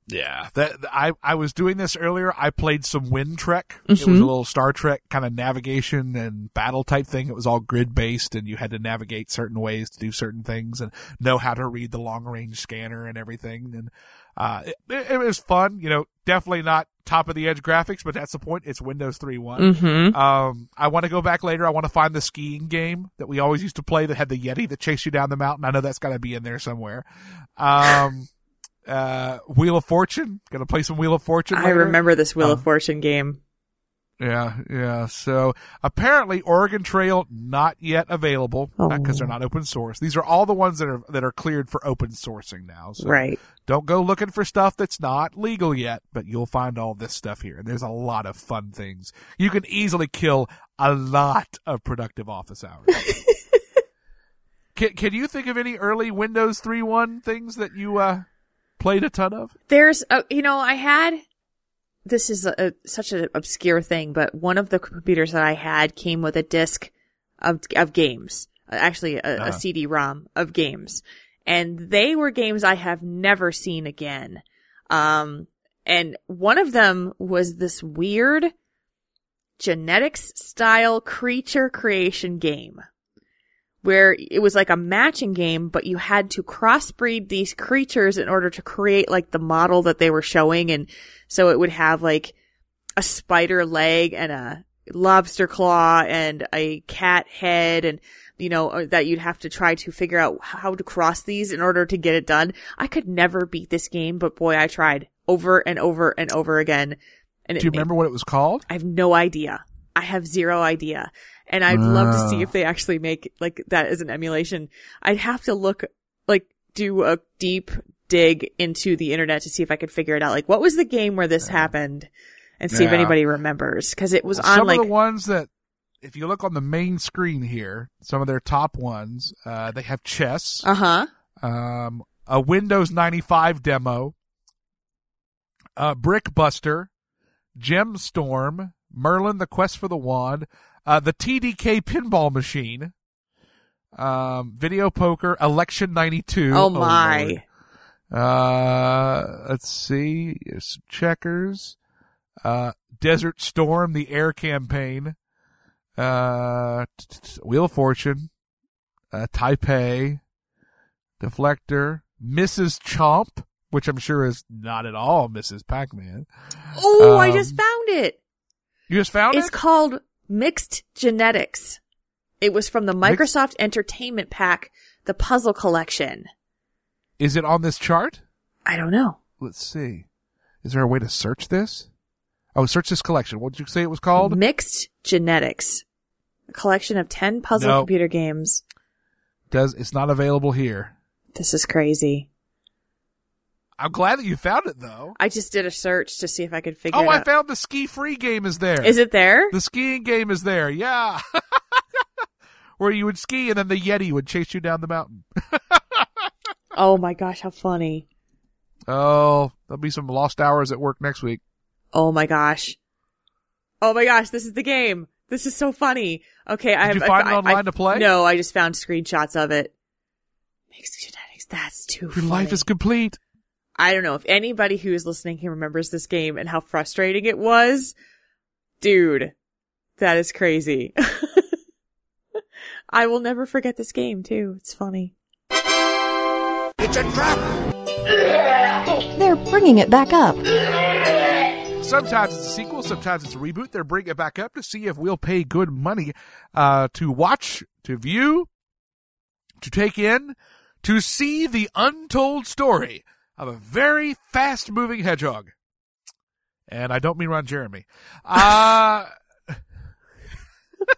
Yeah, that I I was doing this earlier. I played some WinTrek. It was a Mhm. little Star Trek kind of navigation and battle type thing. It was all grid based, and you had to navigate certain ways to do certain things and know how to read the long range scanner and everything. And uh, it, it was fun. You know, definitely not top of the edge graphics, but that's the point. It's Windows 3.1. Mhm. Um, I want to go back later. I want to find the skiing game that we always used to play that had the Yeti that chased you down the mountain. I know that's got to be in there somewhere. Um, uh, Wheel of Fortune. Gonna play some Wheel of Fortune. I remember this Wheel Um, of Fortune game. Yeah, yeah. So apparently, Oregon Trail not yet available because they're not open source. These are all the ones that are that are cleared for open sourcing now. So Right. Don't go looking for stuff that's not legal yet, but you'll find all this stuff here. And there's a lot of fun things. You can easily kill a lot of productive office hours. can Can you think of any early Windows 3.1 things that you uh played a ton of? There's, uh, you know, I had, this is a, a- such an obscure thing, but one of the computers that I had came with a disc of, of games. Uh, Actually, a, Uh-huh. a CD-ROM of games. And they were games I have never seen again. Um, and one of them was this weird genetics style creature creation game where it was like a matching game, but you had to crossbreed these creatures in order to create like the model that they were showing. And so it would have like a spider leg and a lobster claw and a cat head and, you know, uh, that you'd have to try to figure out how to cross these in order to get it done. I could never beat this game, but boy, I tried over and over and over again. And Do you remember what it was called? I have no idea. I have zero idea. And I'd love to see Ah. if they actually make like that as an emulation. I'd have to look, like, do a deep dig into the internet to see if I could figure it out. Like, what was the game where this happened? And see if anybody remembers. Cause it was Well, on some like, of the ones that if you look on the main screen here some of their top ones uh they have chess uh huh. um a windows 95 demo uh brickbuster gemstorm merlin the quest for the wand uh the tdk pinball machine um video poker election 92 Oh my. Lord. uh let's see some checkers uh, Desert Storm, the Air Campaign, uh, Wheel of Fortune, uh, Taipei, Deflector, Mrs. Chomp, which I'm sure is not at all Mrs. Pac-Man. Oh, I Um, just found it. You just found It's it? It's called Mixed Genetics. It was from the Mixed- Microsoft Entertainment Pack, the Puzzle Collection. Is it on this chart? I don't know. Let's see. Is there a way to search this? Oh, search this collection. What did you say it was called? Mixed Genetics. A collection of 10 puzzle No. computer games. Does it's not available here. This is crazy. I'm glad that you found it though. I just did a search to see if I could figure Oh, I out. found the SkiFree game is there. Is it there? The skiing game is there. Yeah. Where you would ski and then the Yeti would chase you down the mountain. Oh my gosh, how funny. Oh, there'll be some lost hours at work next week. Oh my gosh. Oh my gosh, this is the game. This is so funny. Okay, I Did have you find I, it online I- to play? No, I just found screenshots of it. Mixed genetics. That's too Your funny. life is complete. I don't know if anybody who is listening here remembers this game and how frustrating it was. Dude, that is crazy. I will never forget this game too. It's funny. It's a trap! They're bringing it back up. Sometimes it's a sequel, sometimes it's a reboot. They're bringing it back up to see if we'll pay good money uh, to watch, to view, to take in, to see the untold story of a very fast moving hedgehog. And I don't mean Ron Jeremy. Uh,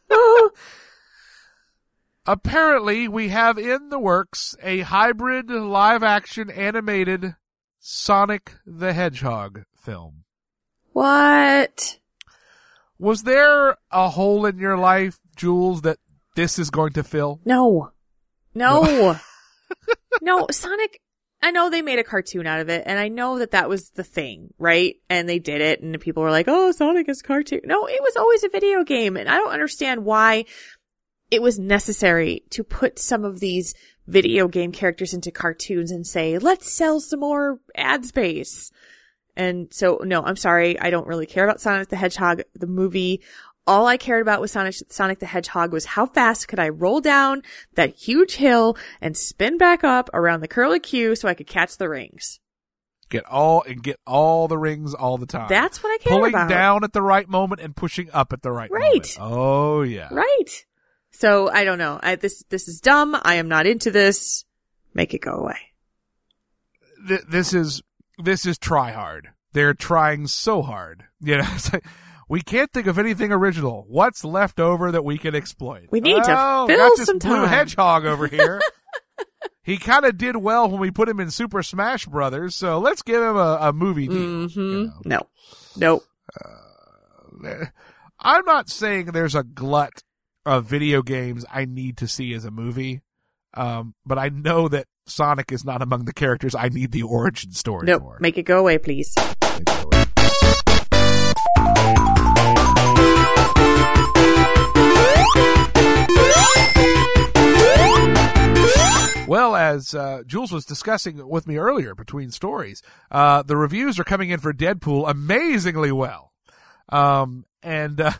apparently, we have in the works a hybrid live action animated Sonic the Hedgehog film. What? Was there a hole in your life, Jules, that this is going to fill? No. No. no, Sonic, I know they made a cartoon out of it and I know that that was the thing, right? And they did it and people were like, oh, Sonic is cartoon. No, it was always a video game and I don't understand why it was necessary to put some of these video game characters into cartoons and say, let's sell some more ad space. And so, no, I'm sorry. I don't really care about Sonic the Hedgehog, the movie. All I cared about with Sonic, Sonic the Hedgehog was how fast could I roll down that huge hill and spin back up around the curly Q so I could catch the rings. Get all and get all the rings all the time. That's what I care about. Pulling about. down at the right moment and pushing up at the right, moment. Right. moment. Oh yeah. Right. So I don't know. I, this, this is dumb. I am not into this. Make it go away. Th- this is this is try hard. They're trying so hard. You know, it's like, we can't think of anything original. What's left over that we can exploit? We need to oh, fill got this some blue hedgehog over here. he kind of did well when we put him in Super Smash Brothers, so let's give him a, a movie deal. hmm No. Nope. I'm not saying there's a glut of video games I need to see as a movie, um, but I know that Sonic is not among the characters I need the origin story Nope. for. Make it go away, please. As uh, Jules was discussing with me earlier between stories, uh, the reviews are coming in for Deadpool amazingly well, um, and uh,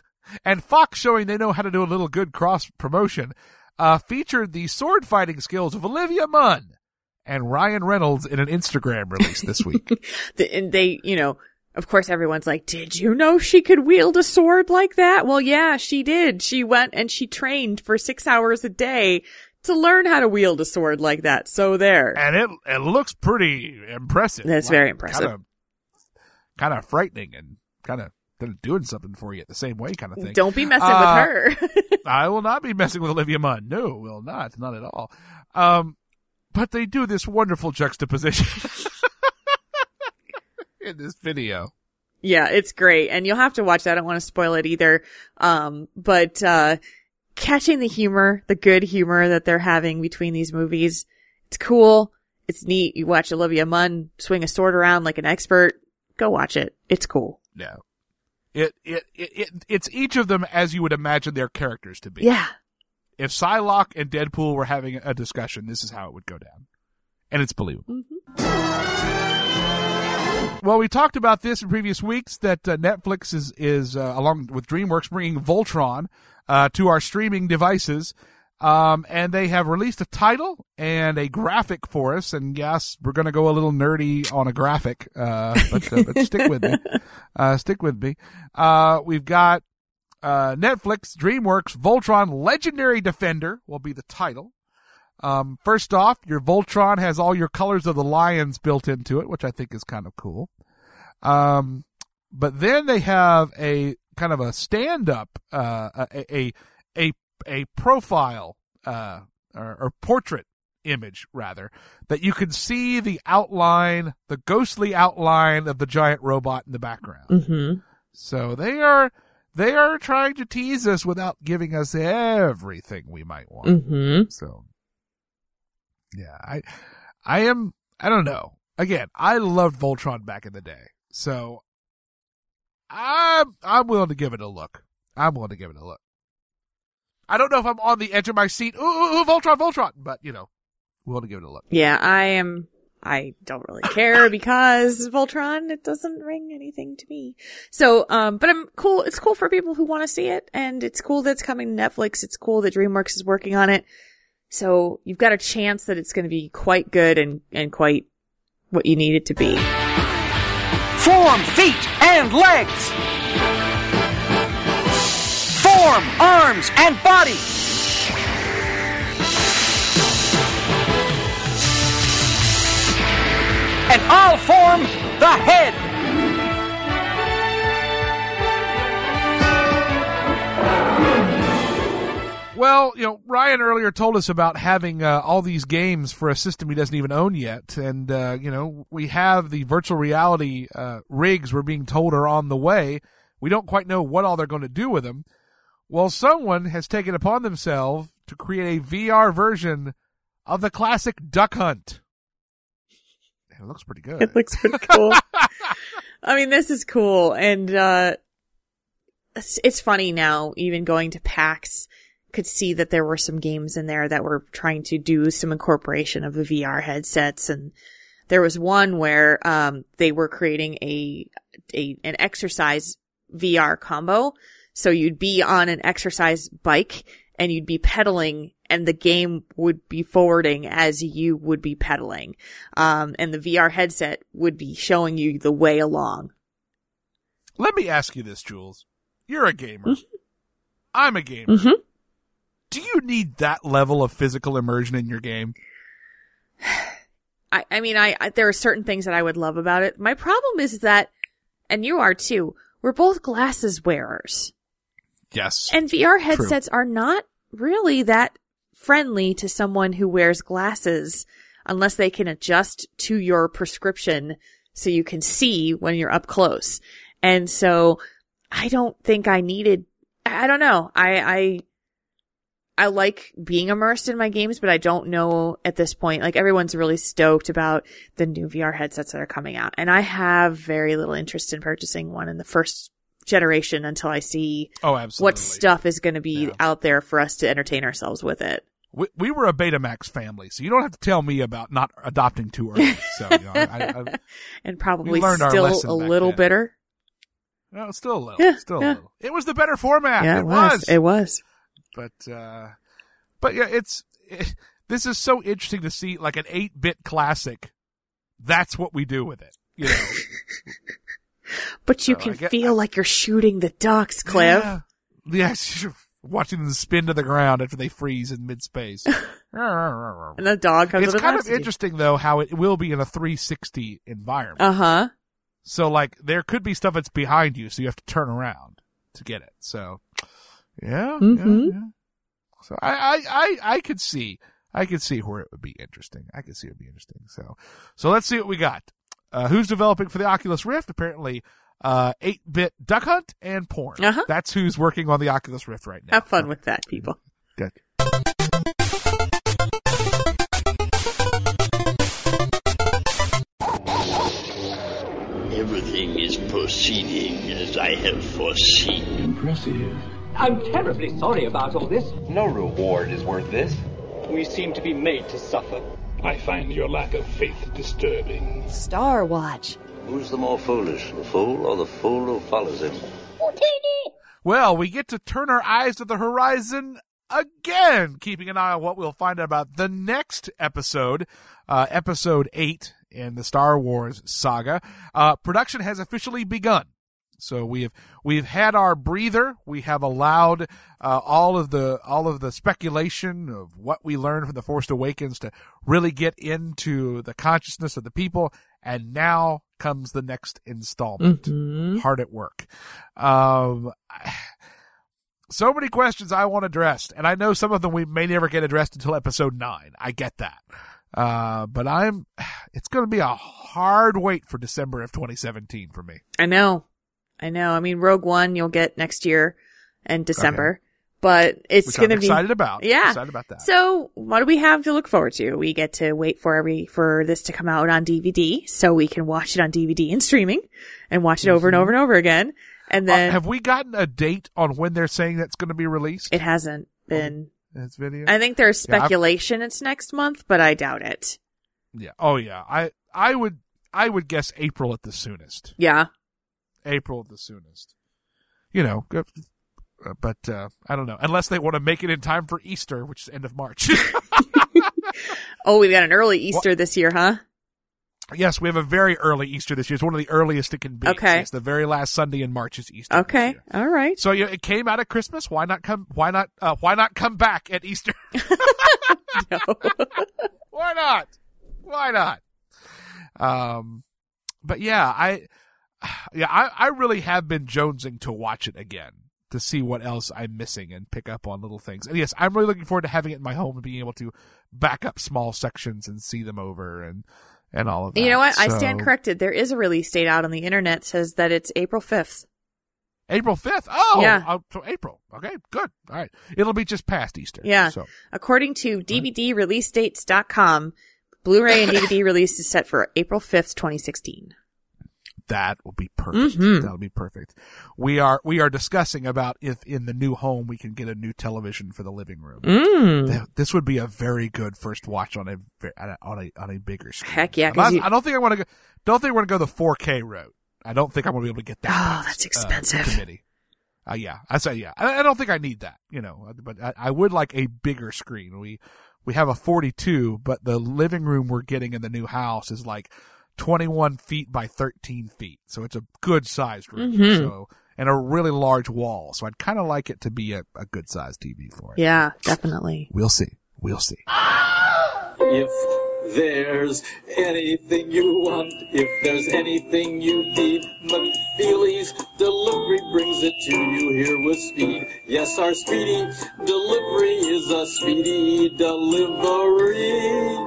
and Fox showing they know how to do a little good cross promotion, uh, featured the sword fighting skills of Olivia Munn and Ryan Reynolds in an Instagram release this week. And they, you know, of course everyone's like, did you know she could wield a sword like that? Well, yeah, she did. She went and she trained for six hours a day to learn how to wield a sword like that. So there. and it it looks pretty impressive. That's very impressive. Kind of, kind of frightening and kind of doing something for you the same way, kind of thing. Don't be messing Uh, with her. I will not be messing with Olivia Munn. No, will not. Not at all. Um, but they do this wonderful juxtaposition in this video. Yeah, it's great. And you'll have to watch that. I don't want to spoil it either. Um, but, uh, catching the humor, the good humor that they're having between these movies, it's cool. It's neat. You watch Olivia Munn swing a sword around like an expert. Go watch it. It's cool. No. It, it, it, it, it's each of them as you would imagine their characters to be. Yeah. If Psylocke and Deadpool were having a discussion, this is how it would go down. And it's believable. Mm-hmm. Well, we talked about this in previous weeks that uh, Netflix is is uh, along with DreamWorks bringing Voltron uh, to our streaming devices. Um, and they have released a title and a graphic for us. And yes, we're going to go a little nerdy on a graphic, uh, but, uh, but stick with me. Uh, stick with me. Uh, we've got, uh, Netflix, DreamWorks, Voltron Legendary Defender will be the title. Um, first off, your Voltron has all your colors of the lions built into it, which I think is kind of cool. Um, but then they have a kind of a stand up, uh, a, a, a a profile uh, or, or, portrait image rather that you can see the outline the ghostly outline of the giant robot in the background mm-hmm. so they are they are trying to tease us without giving us everything we might want mm-hmm. so yeah i i am i don't know again i loved voltron back in the day so i'm i'm willing to give it a look i'm willing to give it a look I don't know if I'm on the edge of my seat. Ooh, ooh, ooh Voltron, Voltron. But, you know, we'll to give it a look. Yeah, I am. I don't really care because Voltron, it doesn't ring anything to me. So, um, but I'm cool. It's cool for people who want to see it and it's cool that it's coming to Netflix. It's cool that DreamWorks is working on it. So you've got a chance that it's going to be quite good and, and quite what you need it to be. Form, feet, and legs! form, arms, and body. And I'll form the head. Well, you know, Ryan earlier told us about having uh, all these games for a system he doesn't even own yet, and uh, you know, we have the virtual reality uh, rigs we're being told are on the way. We don't quite know what all they're going to do with them. Well, someone has taken upon themselves to create a VR version of the classic Duck Hunt. it looks pretty good. It looks pretty cool. I mean, this is cool. And, uh, it's, it's funny now, even going to PAX, could see that there were some games in there that were trying to do some incorporation of the VR headsets. And there was one where, um, they were creating a, a, an exercise VR combo so you'd be on an exercise bike and you'd be pedaling and the game would be forwarding as you would be pedaling. Um, and the VR headset would be showing you the way along. Let me ask you this, Jules. You're a gamer. Mm-hmm. I'm a gamer. Mm-hmm. Do you need that level of physical immersion in your game? I, I mean, I, I, there are certain things that I would love about it. My problem is that, and you are too, we're both glasses wearers. Yes. And VR headsets True. are not really that friendly to someone who wears glasses unless they can adjust to your prescription so you can see when you're up close. And so I don't think I needed, I don't know. I, I, I like being immersed in my games, but I don't know at this point. Like everyone's really stoked about the new VR headsets that are coming out. And I have very little interest in purchasing one in the first generation until I see oh, absolutely. what stuff is going to be yeah. out there for us to entertain ourselves with it. We, we were a Betamax family, so you don't have to tell me about not adopting too early. So, you know, I, I, and probably still a little then. bitter. No, still a little, yeah, still yeah. a little. It was the better format. Yeah, it, it was. was. It was. But, uh, but yeah, it's, it, this is so interesting to see like an 8-bit classic. That's what we do with it, you know. But you so can get, feel I, like you're shooting the ducks, Cliff. Yeah. Yes, watching them spin to the ground after they freeze in mid space. and the dog comes It's kind of interesting though how it will be in a 360 environment. Uh huh. So like there could be stuff that's behind you, so you have to turn around to get it. So yeah, mm-hmm. yeah, yeah. So I, I, I, I could see, I could see where it would be interesting. I could see it would be interesting. So, so let's see what we got. Uh, who's developing for the Oculus Rift? Apparently, uh, 8-bit Duck Hunt and porn. Uh-huh. That's who's working on the Oculus Rift right now. Have fun with that, people. Good. Everything is proceeding as I have foreseen. Impressive. I'm terribly sorry about all this. No reward is worth this. We seem to be made to suffer. I find your lack of faith disturbing. Star Watch. Who's the more foolish, the fool or the fool who follows him? Well, we get to turn our eyes to the horizon again, keeping an eye on what we'll find out about the next episode, uh, episode eight in the Star Wars saga. Uh, production has officially begun. So we have we've had our breather. We have allowed uh, all of the all of the speculation of what we learned from the Force Awakens to really get into the consciousness of the people. And now comes the next installment. Mhm. Hard at work. Um, so many questions I want addressed, and I know some of them we may never get addressed until episode nine. I get that. Uh, but I'm, it's going to be a hard wait for December of 2017 for me. I know. I know. I mean, Rogue One you'll get next year in December, but it's going to be excited about. Yeah. Excited about that. So what do we have to look forward to? We get to wait for every for this to come out on DVD, so we can watch it on DVD and streaming, and watch it over and over and over again. And Uh, then have we gotten a date on when they're saying that's going to be released? it hasn't been. This video. I think there's Yeah, speculation it's next month, but I doubt it. Yeah. Oh yeah. I I would I would guess April at the soonest. Yeah. April at the soonest. You know, uh, but uh, I don't know unless they want to make it in time for Easter, which is end of March. Oh, we've got an early Easter this year, huh? yes, we have a very early Easter this year. It's one of the earliest it can be. Okay. It's the very last Sunday in March is Easter. Okay. All right. So you know, it came out of Christmas. Why not come? Why not? Uh, why not come back at Easter? why not? Why not? Um, but yeah, I, yeah, I, I really have been jonesing to watch it again to see what else I'm missing and pick up on little things. And yes, I'm really looking forward to having it in my home and being able to back up small sections and see them over and and all of that. You know what? I stand corrected. There is a release date out on the internet says that it's April 5th. April 5th. Oh, Yeah. uh, so April. Okay, good. All right. It'll be just past Easter. Yeah. So According to DVDreleasedates.com, Blu-ray and DVD release is set for April 5th, 2016. That will be perfect. Mhm. That'll be perfect. We are we are discussing about if in the new home we can get a new television for the living room. Mm. This would be a very good first watch on a on a on a, on a bigger screen. Heck yeah, not- you- I don't think I want to go. Don't think we're going to go the 4K route. I don't think I'm going to be able to get that. Oh, past, that's uh, expensive. committee. Uh, yeah, I say yeah. I, I don't think I need that, you know, but I, I would like a bigger screen. We we have a 42, but the living room we're getting in the new house is like 21 feet by 13 feet, so it's a good sized room. Mhm. So and a really large wall, so I'd kind of like it to be a, a good sized TV for it. Yeah, definitely. We'll see. We'll see. If there's anything you want, if there's anything you need, McFeely's delivery brings it to you here with speed. Yes, our speedy delivery is a speedy delivery.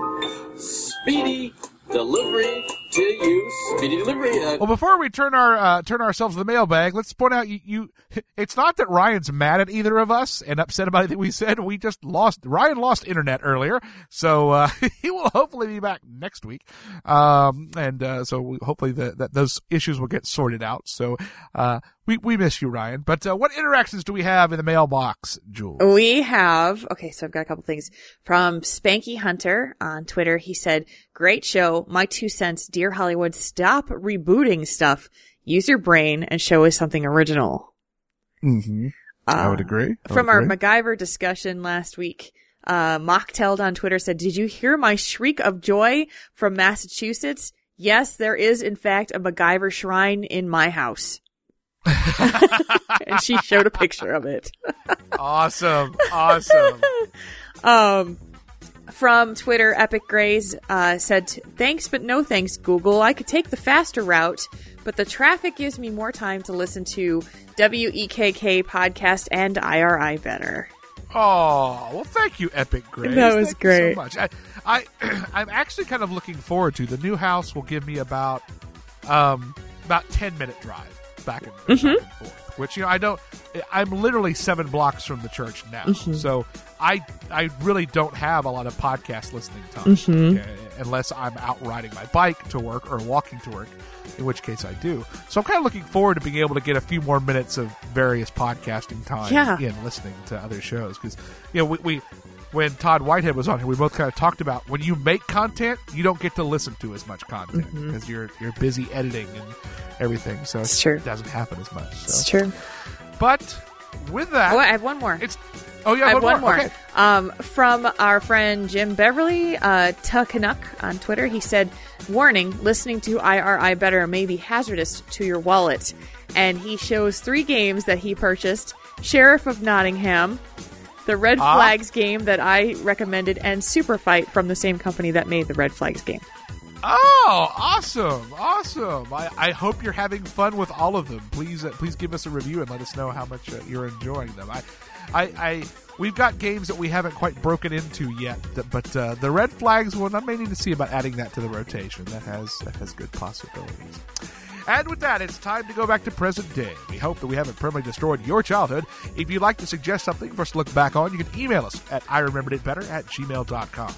Speedy delivery to you. Speedy delivery. Uh, Well, before we turn our uh, turn ourselves to the mailbag, let's point out you, you. It's not that Ryan's mad at either of us and upset about anything we said. We just lost. Ryan lost internet earlier, so uh, he will hopefully be back next week. Um, and uh, so we, hopefully the, that those issues will get sorted out. So uh, we we miss you, Ryan. But uh, what interactions do we have in the mailbox, Jules? We have, okay, so I've got a couple things from Spanky Hunter on Twitter. He said, great show. My two cents. Dear Hollywood, stop rebooting stuff. Use your brain and show us something original. Mm-hmm. I would Uh, agree. I would From our agree. MacGyver discussion last week, uh, Mocktailed on Twitter said, did you hear my shriek of joy from Massachusetts? Yes, there is in fact a MacGyver shrine in my house. and she showed a picture of it. awesome, awesome. Um, from Twitter, Epic Grays uh, said, "Thanks, but no thanks, Google. I could take the faster route, but the traffic gives me more time to listen to WEKK podcast and IRI better." Oh, well, thank you, Epic Grace. That was Thank you great. so much. I, I, I'm actually kind of looking forward to the new house. Will give me about, um, about ten minute drive back and, back Mhm. and forth. Which you know, I don't. I'm literally seven blocks from the church now, Mhm. so I, I really don't have a lot of podcast listening time Mhm. okay, unless I'm out riding my bike to work or walking to work. In which case I do. So I'm kind of looking forward to being able to get a few more minutes of various podcasting time Yeah. in listening to other shows because you know we, we when Todd Whitehead was on here, we both kind of talked about when you make content, you don't get to listen to as much content because you're you're busy editing and everything. So It's true. it doesn't happen as much. So. It's true. But with that, Oh, I have one more. It's oh yeah, I have one one more. Okay. Um, from our friend Jim Beverly, uh, Canuck on Twitter. He said, "Warning: Listening to IRI Better may be hazardous to your wallet." And he shows three games that he purchased: Sheriff of Nottingham, the Red Ah. Flags game that I recommended, and Super Fight from the same company that made the Red Flags game. Oh, awesome, awesome! I, I hope you're having fun with all of them. Please, uh, please give us a review and let us know how much uh, you're enjoying them. I, I, I, we've got games that we haven't quite broken into yet, that, but uh, the red flags one, I may need to see about adding that to the rotation. That has that has good possibilities. And with that, it's time to go back to present day. We hope that we haven't permanently destroyed your childhood. If you'd like to suggest something for us to look back on, you can email us at I remembered it better at gmail.com.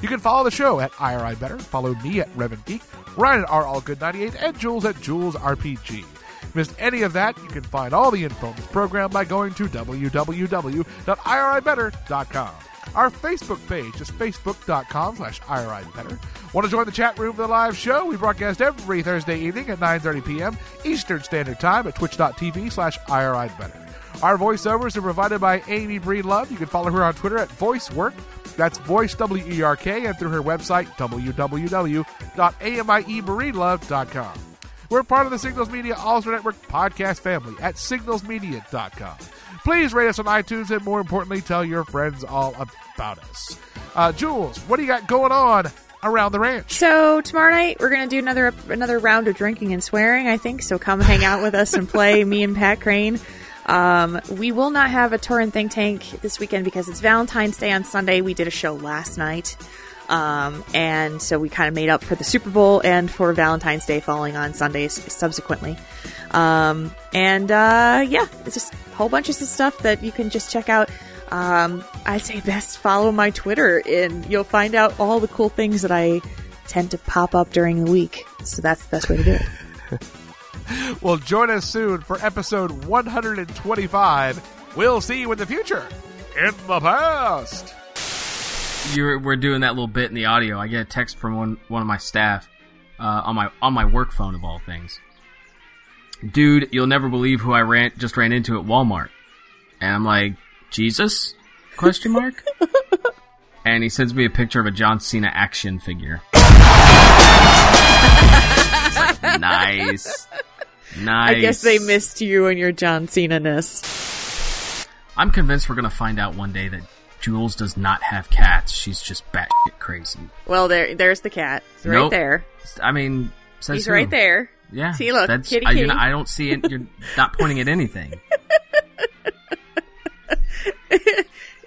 You can follow the show at IRI Better, follow me at Revan Geek, Ryan at R All Good 98, and Jules at Jules RPG. Missed any of that, you can find all the info on this program by going to www.iribetter.com. Our Facebook page is facebook.com slash iribetter. Want to join the chat room for the live show? We broadcast every Thursday evening at 9.30 p.m. Eastern Standard Time at twitch.tv slash iribetter. Our voiceovers are provided by Amy Breedlove. You can follow her on Twitter at VoiceWerk. That's voice W E R K, and through her website www.amybreedlove.com. We're part of the Signals Media All Star Network podcast family at signalsmedia.com. Please rate us on iTunes and, more importantly, tell your friends all about us. Uh, Jules, what do you got going on around the ranch? So tomorrow night we're gonna do another another round of drinking and swearing. I think so. Come hang out with us and play. me and Pat Crane. Um, we will not have a tour and think tank this weekend because it's Valentine's Day on Sunday. We did a show last night, um, and so we kind of made up for the Super Bowl and for Valentine's Day falling on Sundays subsequently. Um, and uh, yeah, it's just a whole bunch of stuff that you can just check out. Um, I'd say best follow my Twitter, and you'll find out all the cool things that I tend to pop up during the week. So that's the best way to do it. Well, join us soon for episode 125. We'll see you in the future. In the past. You're, we're doing that little bit in the audio. I get a text from one one of my staff uh, on my on my work phone of all things. Dude, you'll never believe who I ran just ran into at Walmart, and I'm like, Jesus? Question mark. and he sends me a picture of a John Cena action figure. Like, nice, nice. I guess they missed you and your John Cena ness. I'm convinced we're gonna find out one day that Jules does not have cats. She's just batshit crazy. Well, there, there's the cat. It's right Nope. there. I mean, says He's who? right there. Yeah. See, look, that's, kitty, I, kitty. know, I don't see it. You're not pointing at anything.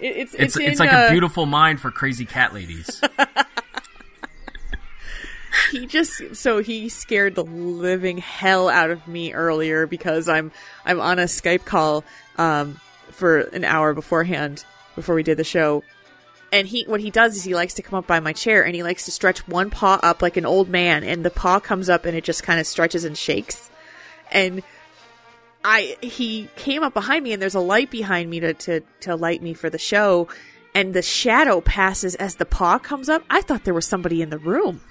It- it's It's it's, it's, like uh, a beautiful mind for crazy cat ladies. he just so he scared the living hell out of me earlier because I'm I'm on a Skype call um for an hour beforehand before we did the show. And he what he does is he likes to come up by my chair and he likes to stretch one paw up like an old man and the paw comes up and it just kind of stretches and shakes. And I he came up behind me and there's a light behind me to to to light me for the show and the shadow passes as the paw comes up. I thought there was somebody in the room.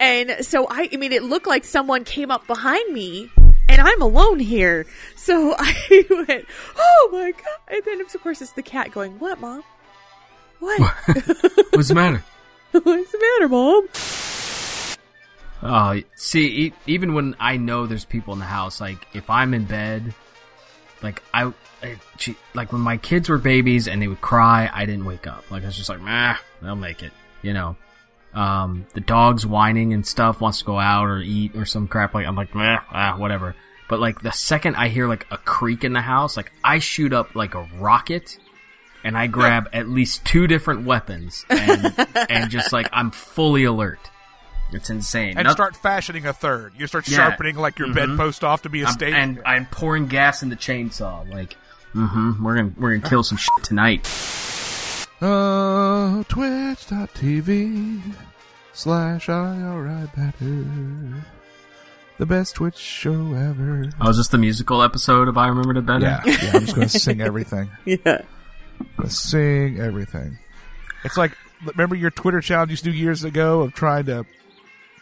And so I, I mean, it looked like someone came up behind me and I'm alone here. So I went, oh my God. And then of course it's the cat going, what mom? What? What's the matter? What's the matter, mom? Oh, see, e- even when I know there's people in the house, like if I'm in bed, like I, I gee, like when my kids were babies and they would cry, I didn't wake up. Like I was just like, meh, they'll make it, you know. Um, the dog's whining and stuff, wants to go out or eat or some crap. Like I'm like, meh, ah, whatever. But like the second I hear like a creak in the house, like I shoot up like a rocket. And I grab at least two different weapons and, and just like I'm fully alert. It's insane. And Noth- start fashioning a third. You start Yeah. sharpening like your Mhm. bedpost off to be a I'm- stake. and I'm pouring gas in the chainsaw. Like, mm-hmm, we're gonna we're gonna kill some shit tonight. Uh, twitch.tv slash IRI better. The best Twitch show ever. Oh, is this the musical episode of I Remember It Better? Yeah, yeah I'm just going to sing everything. Yeah. Gonna sing everything. It's like remember your Twitter challenge you used to do years ago of trying to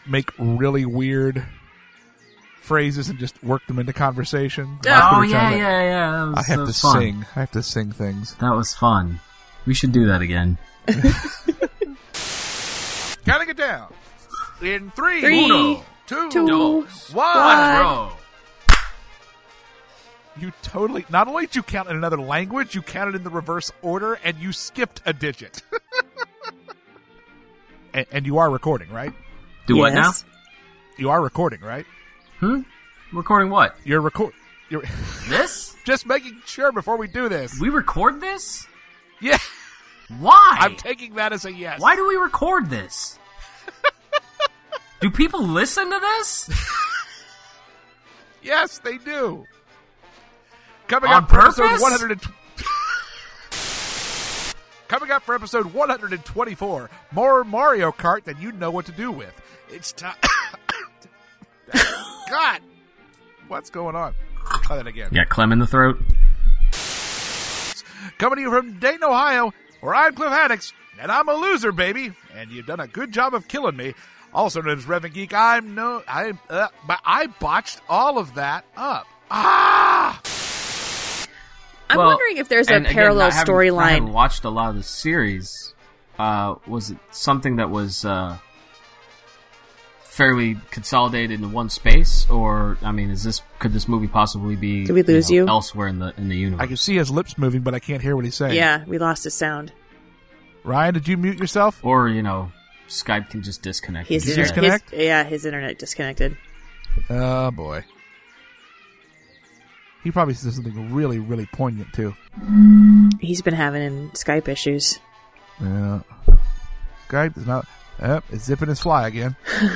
make really weird phrases and just work them into conversation. My Oh Twitter yeah, yeah, yeah. That was, I that have to fun. sing. I have to sing things. That was fun. We should do that again. Counting it down. In three, Three, uno, two, two, one. one. You totally. Not only did you count in another language, you counted in the reverse order, and you skipped a digit. and, and you are recording, right? Do what now? You are recording, right? Hmm? Recording what? You're record. You're This? just making sure before we do this. We record this? Yeah, Why? I'm taking that as a yes. Why do we record this? Do people listen to this? Yes, they do. Coming On up for episode purpose? 100. and Coming up for episode 124, more Mario Kart than you know what to do with. It's time. God, what's going on? Try that again. You got Clem in the throat? Coming to you from Dayton, Ohio, where I'm Cliff Haddix, and I'm a loser, baby. And you've done a good job of killing me. Also known as Reverend Geek, I'm no, I, uh, but I botched all of that up. Ah! I'm Well, wondering if there's a and again, parallel I haven't- I haven't storyline. watched a lot of the series. Uh, was it something that was uh, fairly consolidated in one space, or I mean, is this could this movie possibly be? Did we lose know, you? elsewhere in the in the universe? I can see his lips moving, but I can't hear what he's saying. Yeah, we lost his sound. Ryan, did you mute yourself? Or you know, Skype can just disconnect. His, Did you inter- disconnect? his- yeah, his internet disconnected. Oh boy. He probably said something really, really poignant too. He's been having Skype issues. Yeah. Skype is not. Yep, it's zipping his fly again.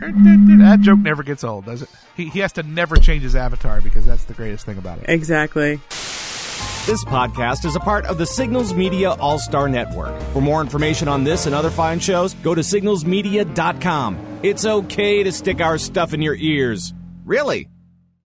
that joke never gets old, does it? He, he has to never change his avatar because that's the greatest thing about it. Exactly. This podcast is a part of the Signals Media All Star Network. For more information on this and other fine shows, go to signalsmedia.com. It's okay to stick our stuff in your ears. Really?